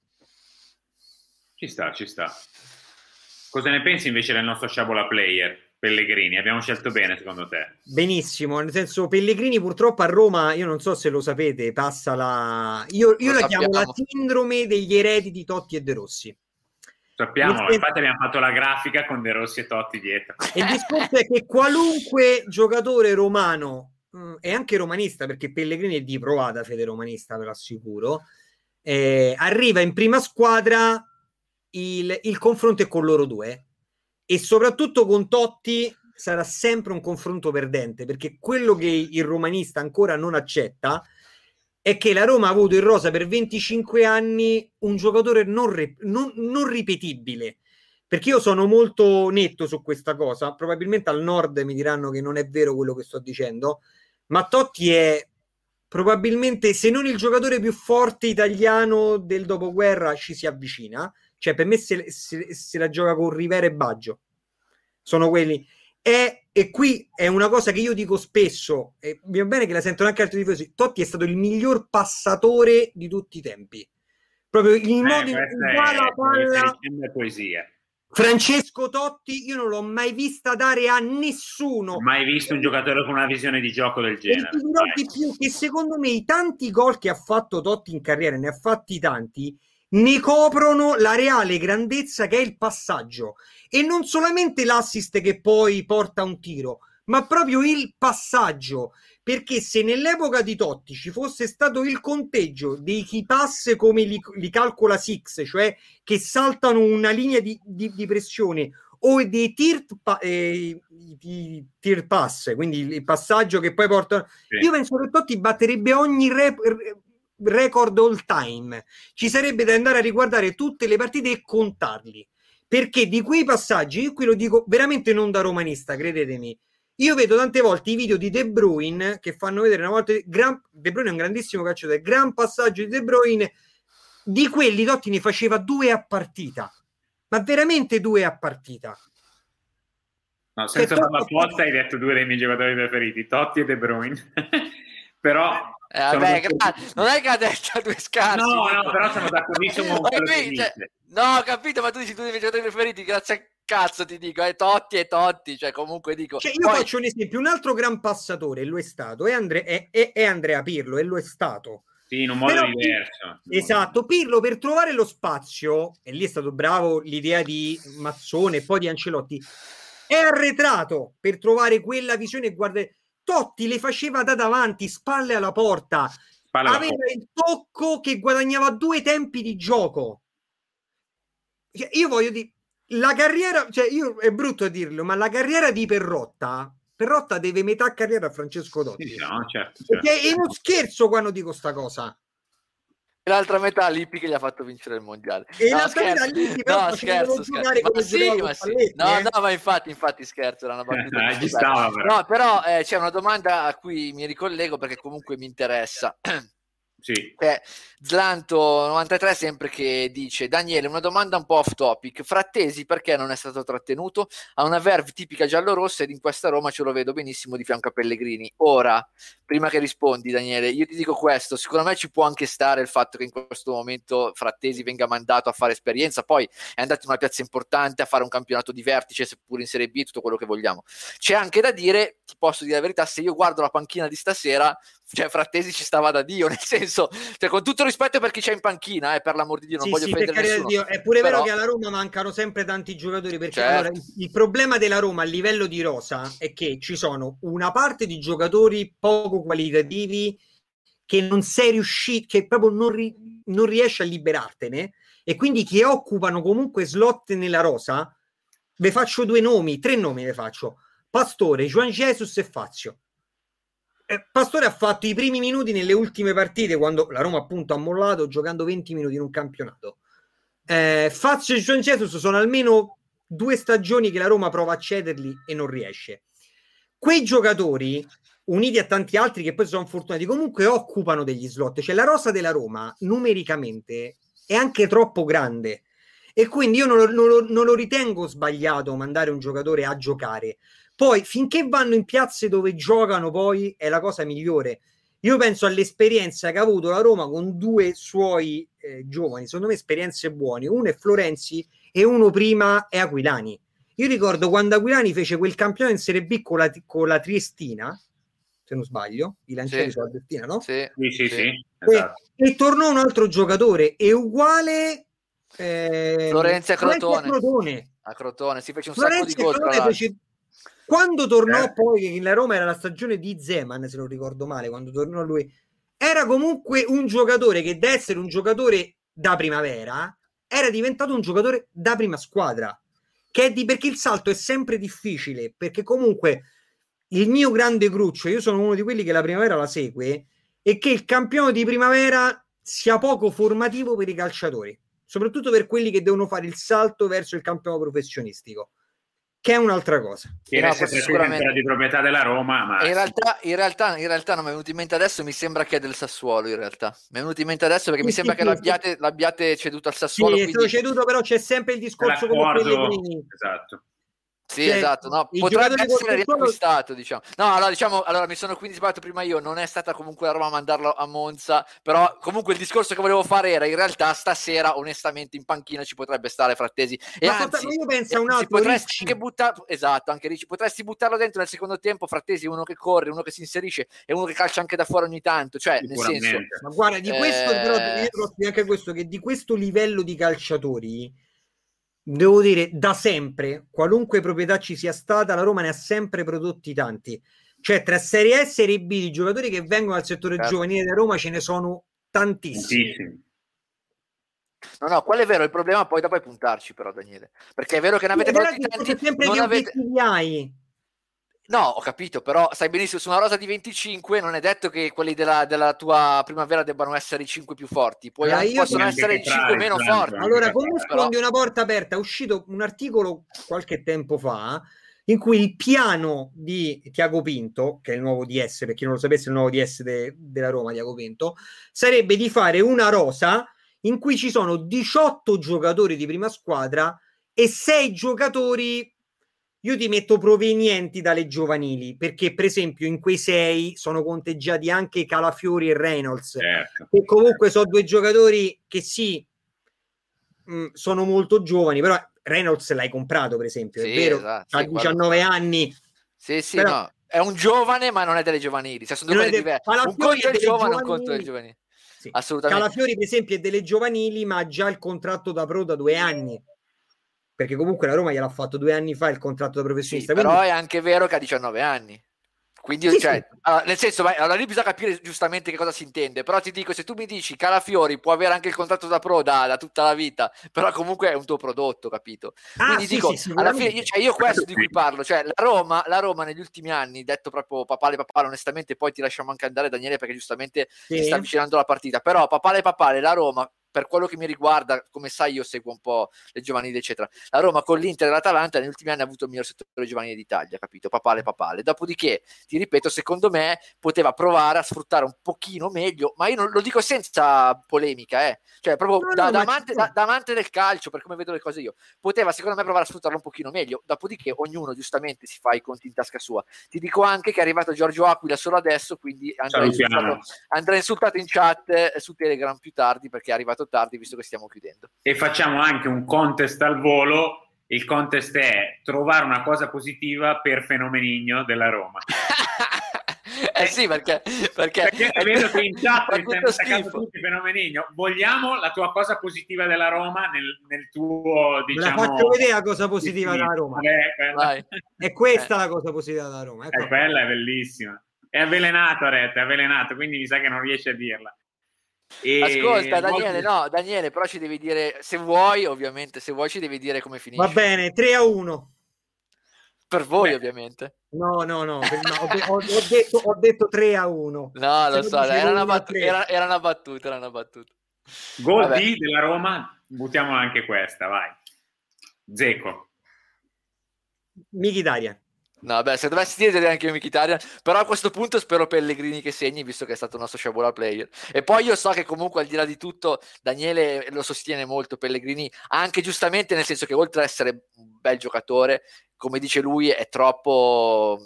Ci sta, ci sta. Cosa ne pensi invece del nostro Sciabola player? Pellegrini, abbiamo scelto bene secondo te? Benissimo, nel senso Pellegrini purtroppo a Roma, io non so se lo sapete, passa la... Io, io la chiamo la sindrome degli eredi di Totti e De Rossi. Sappiamo, senso... infatti abbiamo fatto la grafica con De Rossi e Totti dietro. il discorso è che qualunque giocatore romano, mm, e anche romanista, perché Pellegrini è di provata fede romanista, ve lo assicuro, eh, arriva in prima squadra, il, il confronto è con loro due e soprattutto con Totti sarà sempre un confronto perdente perché quello che il romanista ancora non accetta è che la Roma ha avuto in rosa per 25 anni un giocatore non, non, non ripetibile. Perché io sono molto netto su questa cosa. Probabilmente al nord mi diranno che non è vero quello che sto dicendo ma Totti è probabilmente se non il giocatore più forte italiano del dopoguerra ci si avvicina cioè, per me se, se, se la gioca con Rivera e Baggio. Sono quelli. E, e, qui è una cosa che io dico spesso, e mi va bene che la sentono anche altri tifosi. Totti è stato il miglior passatore di tutti i tempi. Proprio il eh, modo in cui la palla. Poesia. Francesco Totti, io non l'ho mai vista dare a nessuno. Mai visto un giocatore con una visione di gioco del genere. E di più che secondo me i tanti gol che ha fatto Totti in carriera, ne ha fatti tanti, ne coprono la reale grandezza che è il passaggio e non solamente l'assist che poi porta un tiro, ma proprio il passaggio. Perché se nell'epoca di Totti ci fosse stato il conteggio dei key pass come li, li calcola Six, cioè che saltano una linea di, di, di pressione o dei tier, pa- eh, i, tier pass, quindi il passaggio che poi porta... Sì. Io penso che Totti batterebbe ogni re- record all time. Ci sarebbe da andare a riguardare tutte le partite e contarli. Perché di quei passaggi, io qui lo dico veramente non da romanista, credetemi, io vedo tante volte i video di De Bruyne che fanno vedere una volta gran, De Bruyne è un grandissimo calciatore, gran passaggio di De Bruyne, di quelli Totti ne faceva due a partita, ma veramente due a partita. No, senza farla apposta hai detto due dei miei giocatori preferiti, Totti e De Bruyne. però eh, vabbè, gra- non è che ha detto due scarsi. No, no, però sono d'accordissimo con cioè, No, ho capito, ma tu dici due dei miei giocatori preferiti, grazie a cazzo ti dico, è Totti e Totti, cioè comunque dico... Cioè, io poi... faccio un esempio, un altro gran passatore, lo è stato, è, Andre- è, è, è Andrea Pirlo, e lo è stato. Sì, in un modo Però, diverso. Esatto, Pirlo per trovare lo spazio, e lì è stato bravo l'idea di Mazzone e poi di Ancelotti, è arretrato per trovare quella visione e guardare... Totti le faceva da davanti, spalle alla porta, spalle aveva porta. il tocco che guadagnava due tempi di gioco. Cioè, io voglio dire, la carriera, cioè io è brutto dirlo, ma la carriera di Perrotta, Perrotta deve metà carriera a Francesco Dotti. Sì, no, certo, certo. È uno scherzo quando dico sta cosa. E l'altra metà Lippi che gli ha fatto vincere il mondiale. E no, l'altra scherzo. metà Lippi però no, scherzo, scherzo. Ma sì, ma sì. No, eh? no, ma infatti, infatti scherzo, era una battuta. Eh, stava, però. No, però eh, c'è una domanda a cui mi ricollego perché comunque mi interessa. Sì. Eh, Zlanto93 sempre che dice Daniele una domanda un po' off topic. Frattesi perché non è stato trattenuto? Ha una verve tipica giallorossa ed in questa Roma ce lo vedo benissimo di fianco a Pellegrini. Ora prima che rispondi Daniele io ti dico questo. Secondo me ci può anche stare il fatto che in questo momento Frattesi venga mandato a fare esperienza poi è andato in una piazza importante a fare un campionato di vertice seppur in Serie B tutto quello che vogliamo. C'è anche da dire ti posso dire la verità se io guardo la panchina di stasera cioè Frattesi ci stava da Dio, nel senso, cioè, con tutto rispetto per chi c'è in panchina, eh, per l'amor di Dio, non sì, voglio sì, offendere nessuno. Dio. È pure Però... vero che alla Roma mancano sempre tanti giocatori, perché certo. allora, il, il, problema della Roma a livello di rosa è che ci sono una parte di giocatori poco qualitativi che non sei riuscito, che proprio non, ri, non riesci a liberartene, e quindi che occupano comunque slot nella rosa, ve faccio due nomi, tre nomi ve faccio. Pastore, Juan Jesus e Fazio Pastore ha fatto i primi minuti nelle ultime partite quando la Roma appunto ha mollato giocando 20 minuti in un campionato. Eh, Fazio e John Jesus sono almeno due stagioni che la Roma prova a cederli e non riesce. Quei giocatori, uniti a tanti altri che poi sono fortunati, comunque occupano degli slot. Cioè la rosa della Roma numericamente è anche troppo grande e quindi io non lo, non lo, non lo ritengo sbagliato mandare un giocatore a giocare poi, finché vanno in piazze dove giocano, poi è la cosa migliore. Io penso all'esperienza che ha avuto la Roma con due suoi eh, giovani, secondo me esperienze buone. Uno è Florenzi e uno prima è Aquilani. Io ricordo quando Aquilani fece quel campionato in Serie B con la, con la Triestina, se non sbaglio, i lancieri sì. sulla Triestina, no? Sì, sì, sì. sì. E, esatto. e, tornò un altro giocatore, è uguale... Eh, Florenzi a Crotone. A Crotone. A Crotone, si fece un Florenzi sacco di gol. Fece quando tornò eh. poi, la Roma era la stagione di Zeman, se non ricordo male, quando tornò lui, era comunque un giocatore che da essere un giocatore da primavera era diventato un giocatore da prima squadra. Che è di, perché il salto è sempre difficile, perché comunque il mio grande cruccio, io sono uno di quelli che la primavera la segue, è che il campione di primavera sia poco formativo per i calciatori, soprattutto per quelli che devono fare il salto verso il campione professionistico che è un'altra cosa. No, sicuramente di proprietà della Roma, ma... In realtà, in, realtà, in realtà non mi è venuto in mente adesso, mi sembra che è del Sassuolo in realtà. Mi è venuto in mente adesso perché sì, mi sembra sì, che l'abbiate, l'abbiate, ceduto al Sassuolo. Sì, quindi... ceduto però c'è sempre il discorso come Pellegrini. Esatto. Sì, cioè, esatto, no, potrebbe essere riacquistato, diciamo. No, allora, diciamo, allora mi sono quindi sbagliato prima io, non è stata comunque la Roma a mandarlo a Monza, però comunque il discorso che volevo fare era in realtà stasera onestamente in panchina ci potrebbe stare Frattesi. E Ma anzi, io penso a un altro potresti anche buttarlo, esatto, anche Ricci, potresti buttarlo dentro nel secondo tempo, Frattesi uno che corre, uno che si inserisce e uno che calcia anche da fuori ogni tanto, cioè nel senso Ma guarda, di questo eh... però anche questo che di questo livello di calciatori devo dire da sempre, qualunque proprietà ci sia stata, la Roma ne ha sempre prodotti tanti. Cioè, tra Serie A e Serie B, i giocatori che vengono dal settore certo. giovanile da Roma ce ne sono tantissimi. Tantissimi. No, no, quello è vero, il problema poi dopo è puntarci però Daniele, perché è vero che ne avete fatti tanti, sempre non avete... hai. No, ho capito, però sai benissimo, su una rosa di 25 non è detto che quelli della, della tua primavera debbano essere i 5 più forti, Poi allora, possono essere i 5 meno forti. Allora, come sfondi una porta aperta, è uscito un articolo qualche tempo fa in cui il piano di Tiago Pinto, che è il nuovo DS, per chi non lo sapesse, il nuovo DS de, della Roma, Tiago Pinto, sarebbe di fare una rosa in cui ci sono 18 giocatori di prima squadra e 6 giocatori io ti metto provenienti dalle giovanili perché per esempio in quei 6 sono conteggiati anche Calafiori e Reynolds certo. che comunque sono due giocatori che sì mh, mm, sono molto giovani però Reynolds l'hai comprato per esempio sì, è vero esatto, ha sì, 19 quando... anni sì sì però... no. è un giovane ma non è delle giovanili cioè, sono due cose de... diverse un conto è giovane un conto è giovanili sì. Assolutamente. Calafiori, per esempio, è delle giovanili, ma ha già il contratto da pro da due anni. Perché comunque la Roma gliel'ha fatto due anni fa il contratto da professionista. Sì, quindi... Però è anche vero che ha 19 anni. Quindi, sì, cioè, sì. Allora, nel senso, allora lì bisogna capire giustamente che cosa si intende. Però ti dico, se tu mi dici Calafiori può avere anche il contratto da pro da, da tutta la vita, però comunque è un tuo prodotto, capito? Ah, Quindi sì, dico, alla fine, io, cioè, io questo di cui parlo, cioè la Roma, la Roma negli ultimi anni, detto proprio papale papale, onestamente, poi ti lasciamo anche andare Daniele perché giustamente si sta avvicinando la partita, però papale papale, la Roma per quello che mi riguarda, come sai, io seguo un po' le giovanili, eccetera. La Roma con l'Inter e l'Atalanta negli ultimi anni ha avuto il miglior settore giovanile d'Italia, capito? Papale, papale. Dopodiché, ti ripeto, secondo me poteva provare a sfruttare un pochino meglio, ma io non, lo dico senza polemica, eh. Cioè, proprio no, da, no, da, amante, da, da, amante, del calcio, per come vedo le cose io, poteva secondo me provare a sfruttarlo un pochino meglio. Dopodiché, ognuno giustamente si fa i conti in tasca sua. Ti dico anche che è arrivato Giorgio Aquila solo adesso, quindi andrà insultato, andrà insultato in chat eh, su Telegram più tardi perché è arrivato arrivato tardi visto che stiamo chiudendo. E facciamo anche un contest al volo. Il contest è trovare una cosa positiva per Fenomenigno della Roma. eh sì, perché, perché, perché vedo che in chat mi stanno tutti Fenomenigno. Vogliamo la tua cosa positiva della Roma nel, nel tuo, diciamo... La faccio vedere la cosa positiva della Roma. È, è questa eh. la cosa positiva della Roma. Ecco. È quella, è bellissima. È avvelenato, Rete, è avvelenato, quindi mi sa che non riesce a dirla. E Ascolta Daniele, no, Daniele, però ci devi dire, se vuoi, ovviamente, se vuoi ci devi dire come finisce. Va bene, 3 a 1. Per voi, Beh. ovviamente. No, no, no, no ho, ho, detto, ho, detto, 3 a 1. No, lo so, era una, battuta, era, era una, battuta, era una battuta. Gol di della Roma, buttiamo anche questa, vai. Zeco. Mkhitaryan. No, beh, se dovessi dire anche io Mkhitaryan, però a questo punto spero Pellegrini che segni, visto che è stato il nostro Sciabola player. E poi io so che comunque al di là di tutto Daniele lo sostiene molto Pellegrini, anche giustamente nel senso che oltre ad essere un bel giocatore, come dice lui, è troppo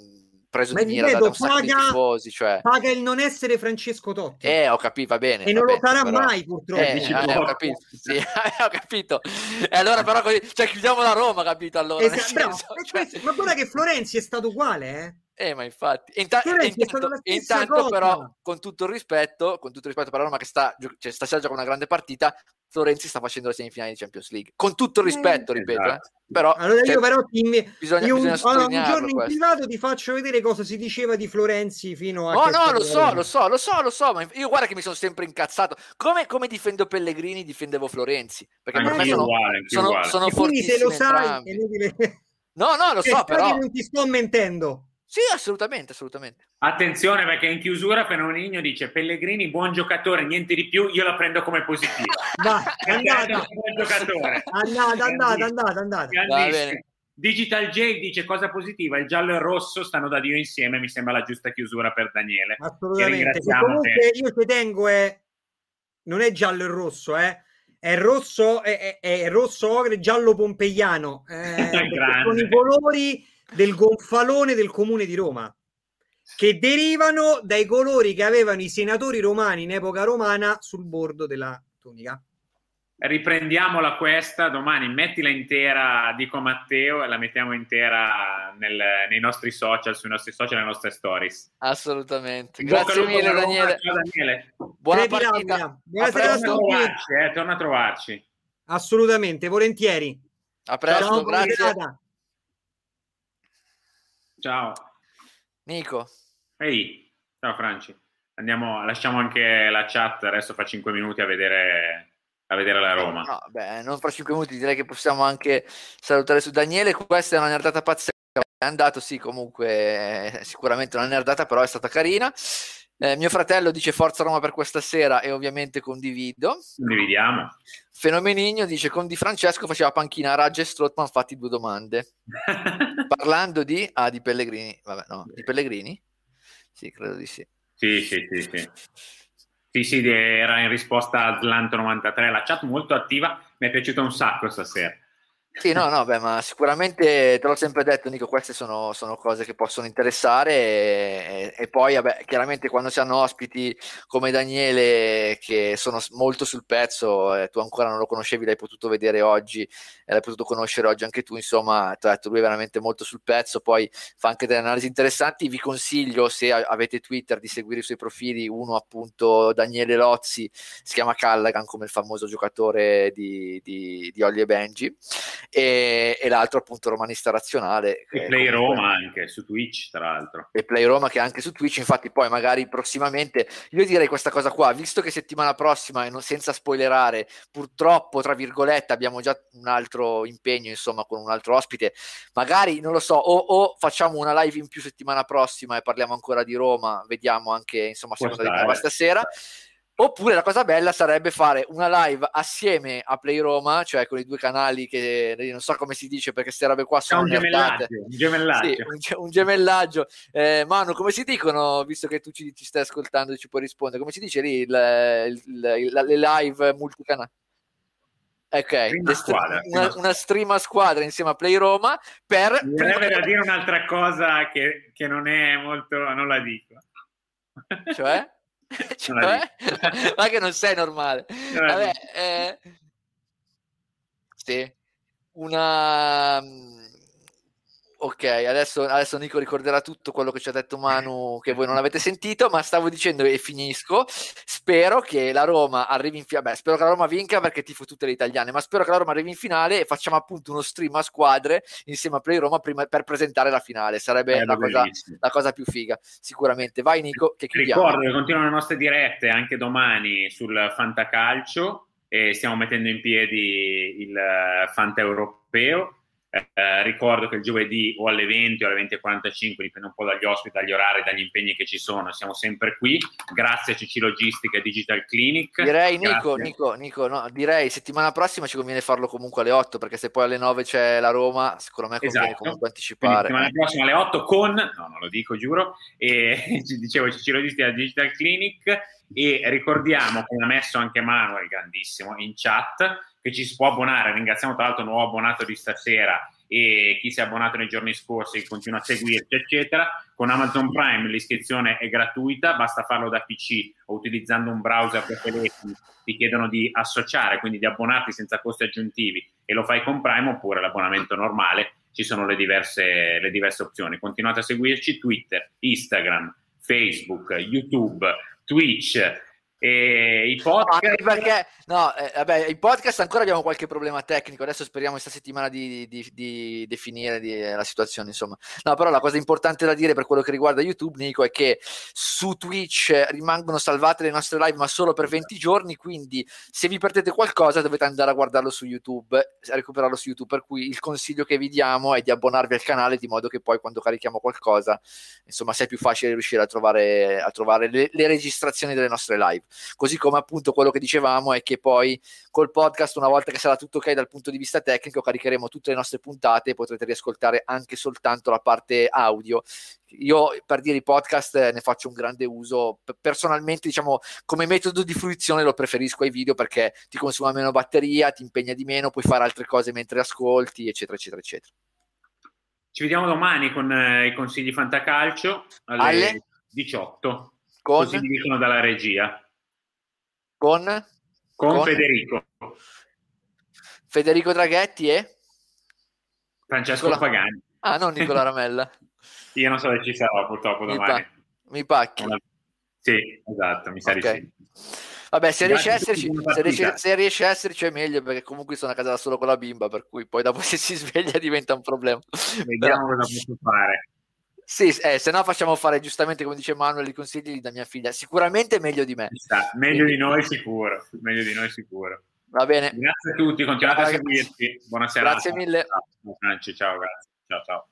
preso Ma di mira da, da un paga, tifosi, cioè... paga il non essere Francesco Totti. Eh, ho capito, va bene. E non bene, lo sarà però... mai, purtroppo. Eh, eh, ho capito, sì, ho capito. E allora però così, cioè chiudiamo la Roma, capito? Allora, esatto, senso, cioè... Ma guarda che Florenzi è stato uguale, eh? Eh, ma infatti, Inta- intanto, intanto però, con tutto il rispetto, con tutto il rispetto per la Roma che sta, cioè, stasera gioca una grande partita, Florenzi sta facendo le semifinali di Champions League. Con tutto il rispetto, eh, ripeto, esatto. eh. però, allora io cioè, però ti, bisogna, io bisogna un, un giorno in privato ti faccio vedere cosa si diceva di Florenzi fino a... No, no, lo so, lo so, lo so, lo so, ma io guarda che mi sono sempre incazzato. Come, come difendo Pellegrini, difendevo Florenzi. Perché per me sono, uguale, sono, uguale. sono quindi se lo sai, è inutile... No, no, lo so, però... Non ti sto mentendo. Sì, assolutamente, assolutamente. Attenzione perché in chiusura Fenomenino dice Pellegrini buon giocatore, niente di più, io la prendo come positiva. Vai, andata. buon giocatore. Andata, andata, andata, andata. Digital J dice cosa positiva, il giallo e il rosso stanno da Dio insieme, mi sembra la giusta chiusura per Daniele. Assolutamente. Comunque io ci tengo è non è giallo e rosso, eh. È rosso, è, è, è rosso ogre giallo pompeiano. Eh, con i colori del gonfalone del comune di Roma, che derivano dai colori che avevano i senatori romani in epoca romana sul bordo della tunica. Riprendiamola questa domani, mettila intera, dico Matteo, e la mettiamo intera nel, nei nostri social, sui nostri social, nelle nostre stories. Assolutamente. Grazie mille, Daniele. Ciao, Daniele. Buona partita. Buonasera a tutti. Eh, torna a trovarci. Assolutamente, volentieri. A presto, Ciao, grazie. Ciao. Nico. Ehi, ciao Franci. Andiamo, lasciamo anche la chat, adesso fa 5 minuti a vedere a vedere la Roma. No, beh, non fra 5 minuti direi che possiamo anche salutare su Daniele. Questa è una nerdata pazzesca. È andato, sì, comunque, sicuramente una nerdata, però è stata carina. Eh, mio fratello dice Forza Roma per questa sera e ovviamente condivido. Condividiamo. Fenomenigno dice con Di Francesco faceva panchina a Raggi e Strottman fatti due domande. Parlando di... Ah, di Pellegrini. Vabbè, no, di Pellegrini? Sì, credo di sì. Sì, sì, sì, sì. Sì, sì, era in risposta a Slanto93, la chat molto attiva, mi è piaciuta un sacco stasera. Sì, no, no, beh, ma sicuramente te l'ho sempre detto, Nico, queste sono, sono cose che possono interessare e, e, poi, vabbè, chiaramente quando si hanno ospiti come Daniele che sono molto sul pezzo, eh, tu ancora non lo conoscevi, l'hai potuto vedere oggi, e l'hai potuto conoscere oggi anche tu, insomma, ti ho detto, lui è veramente molto sul pezzo, poi fa anche delle analisi interessanti, vi consiglio, se avete Twitter, di seguire i suoi profili, uno appunto Daniele Lozzi, si chiama Callaghan come il famoso giocatore di, di, di Olli e Benji e, e l'altro appunto romanista razionale. E Play comunque... Roma anche su Twitch, tra l'altro. E Play Roma che è anche su Twitch, infatti poi magari prossimamente, io direi questa cosa qua, visto che settimana prossima, e non, senza spoilerare, purtroppo, tra virgolette, abbiamo già un altro impegno, insomma, con un altro ospite, magari, non lo so, o, o facciamo una live in più settimana prossima e parliamo ancora di Roma, vediamo anche, insomma, seconda di stasera. Oppure la cosa bella sarebbe fare una live assieme a Play Roma, cioè con i due canali che non so come si dice perché queste robe qua sono un gemellaggio, un gemellaggio. Sì, un, un gemellaggio. Eh, Manu, come si dicono, visto che tu ci, ci stai ascoltando e ci puoi rispondere, come si dice lì il, il, il, le live multicanali? Ok, squadra, una, una, stream a squadra insieme a Play Roma per... Mi verrebbe da dire un'altra cosa che, che non è molto... non la dico. Cioè? cioè, ma che non sei normale. Vabbè, eh, sì, una Ok, adesso, adesso, Nico ricorderà tutto quello che ci ha detto Manu che voi non avete sentito, ma stavo dicendo e finisco. Spero che la Roma arrivi in finale. Spero che la Roma vinca perché tifo tutte le italiane, ma spero che la Roma arrivi in finale e facciamo appunto uno stream a squadre insieme a Play Roma prima, per presentare la finale. Sarebbe la cosa, la cosa, più figa, sicuramente. Vai, Nico, che chiudiamo. Ricordo che continuano le nostre dirette anche domani sul Fantacalcio e stiamo mettendo in piedi il Fanta Europeo eh, ricordo che il giovedì o alle 20 o alle 20.45, dipende un po' dagli ospiti, dagli orari, dagli impegni che ci sono, siamo sempre qui. Grazie a CC Logistica e Digital Clinic. Direi, Nico, Nico, Nico no, direi settimana prossima ci conviene farlo comunque alle 8, perché se poi alle 9 c'è la Roma, secondo me conviene esatto. comunque anticipare. Quindi settimana prossima alle 8 con, no, non lo dico, giuro, e dicevo CC Logistica e Digital Clinic e ricordiamo, come ha messo anche Manuel, grandissimo, in chat, che ci si può abbonare. Ringraziamo tra l'altro il nuovo abbonato di stasera e chi si è abbonato nei giorni scorsi che continua a seguirci, eccetera. Con Amazon Prime l'iscrizione è gratuita, basta farlo da PC o utilizzando un browser per telefono. Ti chiedono di associare, quindi di abbonarti senza costi aggiuntivi e lo fai con Prime oppure l'abbonamento normale. Ci sono le diverse, le diverse opzioni. Continuate a seguirci Twitter, Instagram, Facebook, YouTube, Twitch, e i podcast... No, perché, no, eh, vabbè, i podcast ancora abbiamo qualche problema tecnico, adesso speriamo questa settimana di, di, di definire di, eh, la situazione, insomma. No, però la cosa importante da dire per quello che riguarda YouTube, Nico, è che su Twitch rimangono salvate le nostre live, ma solo per 20 giorni, quindi se vi perdete qualcosa dovete andare a guardarlo su YouTube, a recuperarlo su YouTube, per cui il consiglio che vi diamo è di abbonarvi al canale, di modo che poi quando carichiamo qualcosa, insomma, sia più facile riuscire a trovare, a trovare le, le registrazioni delle nostre live così come appunto quello che dicevamo è che poi col podcast una volta che sarà tutto ok dal punto di vista tecnico caricheremo tutte le nostre puntate e potrete riascoltare anche soltanto la parte audio io per dire i podcast ne faccio un grande uso personalmente diciamo come metodo di fruizione lo preferisco ai video perché ti consuma meno batteria ti impegna di meno puoi fare altre cose mentre ascolti eccetera eccetera eccetera ci vediamo domani con eh, i consigli Fantacalcio alle, alle? 18 con? così mi dicono dalla regia con? Con, con Federico. Federico Draghetti e? Francesco Nicola... Pagani. Ah, non Nicola Ramella. Io non so se ci sarò purtroppo domani. Mi, pa- mi pacchi. Sì, esatto, mi sa okay. di sì. Vabbè, se riesce, esserci, se, riesce, se riesce, a esserci, è meglio perché comunque sono a casa da solo con la bimba, per cui poi dopo se si sveglia diventa un problema. Vediamo Però... cosa posso fare. Sì, eh, se no facciamo fare giustamente come dice Manuel i consigli da mia figlia. Sicuramente meglio di me. Sta, meglio Quindi. di noi sicuro, meglio di noi sicuro. Va bene. Grazie a tutti, continuate ciao, a seguirci. Buonasera. Grazie mille. Ciao, ciao, grazie. Ciao, ciao.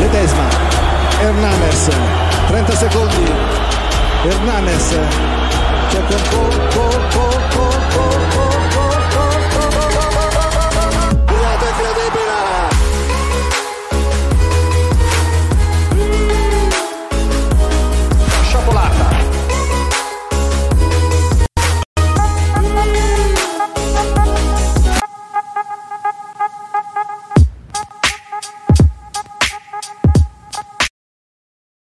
Ledesma, Hernanes, 30 secondi. Hernanes, c'è per po, po, po.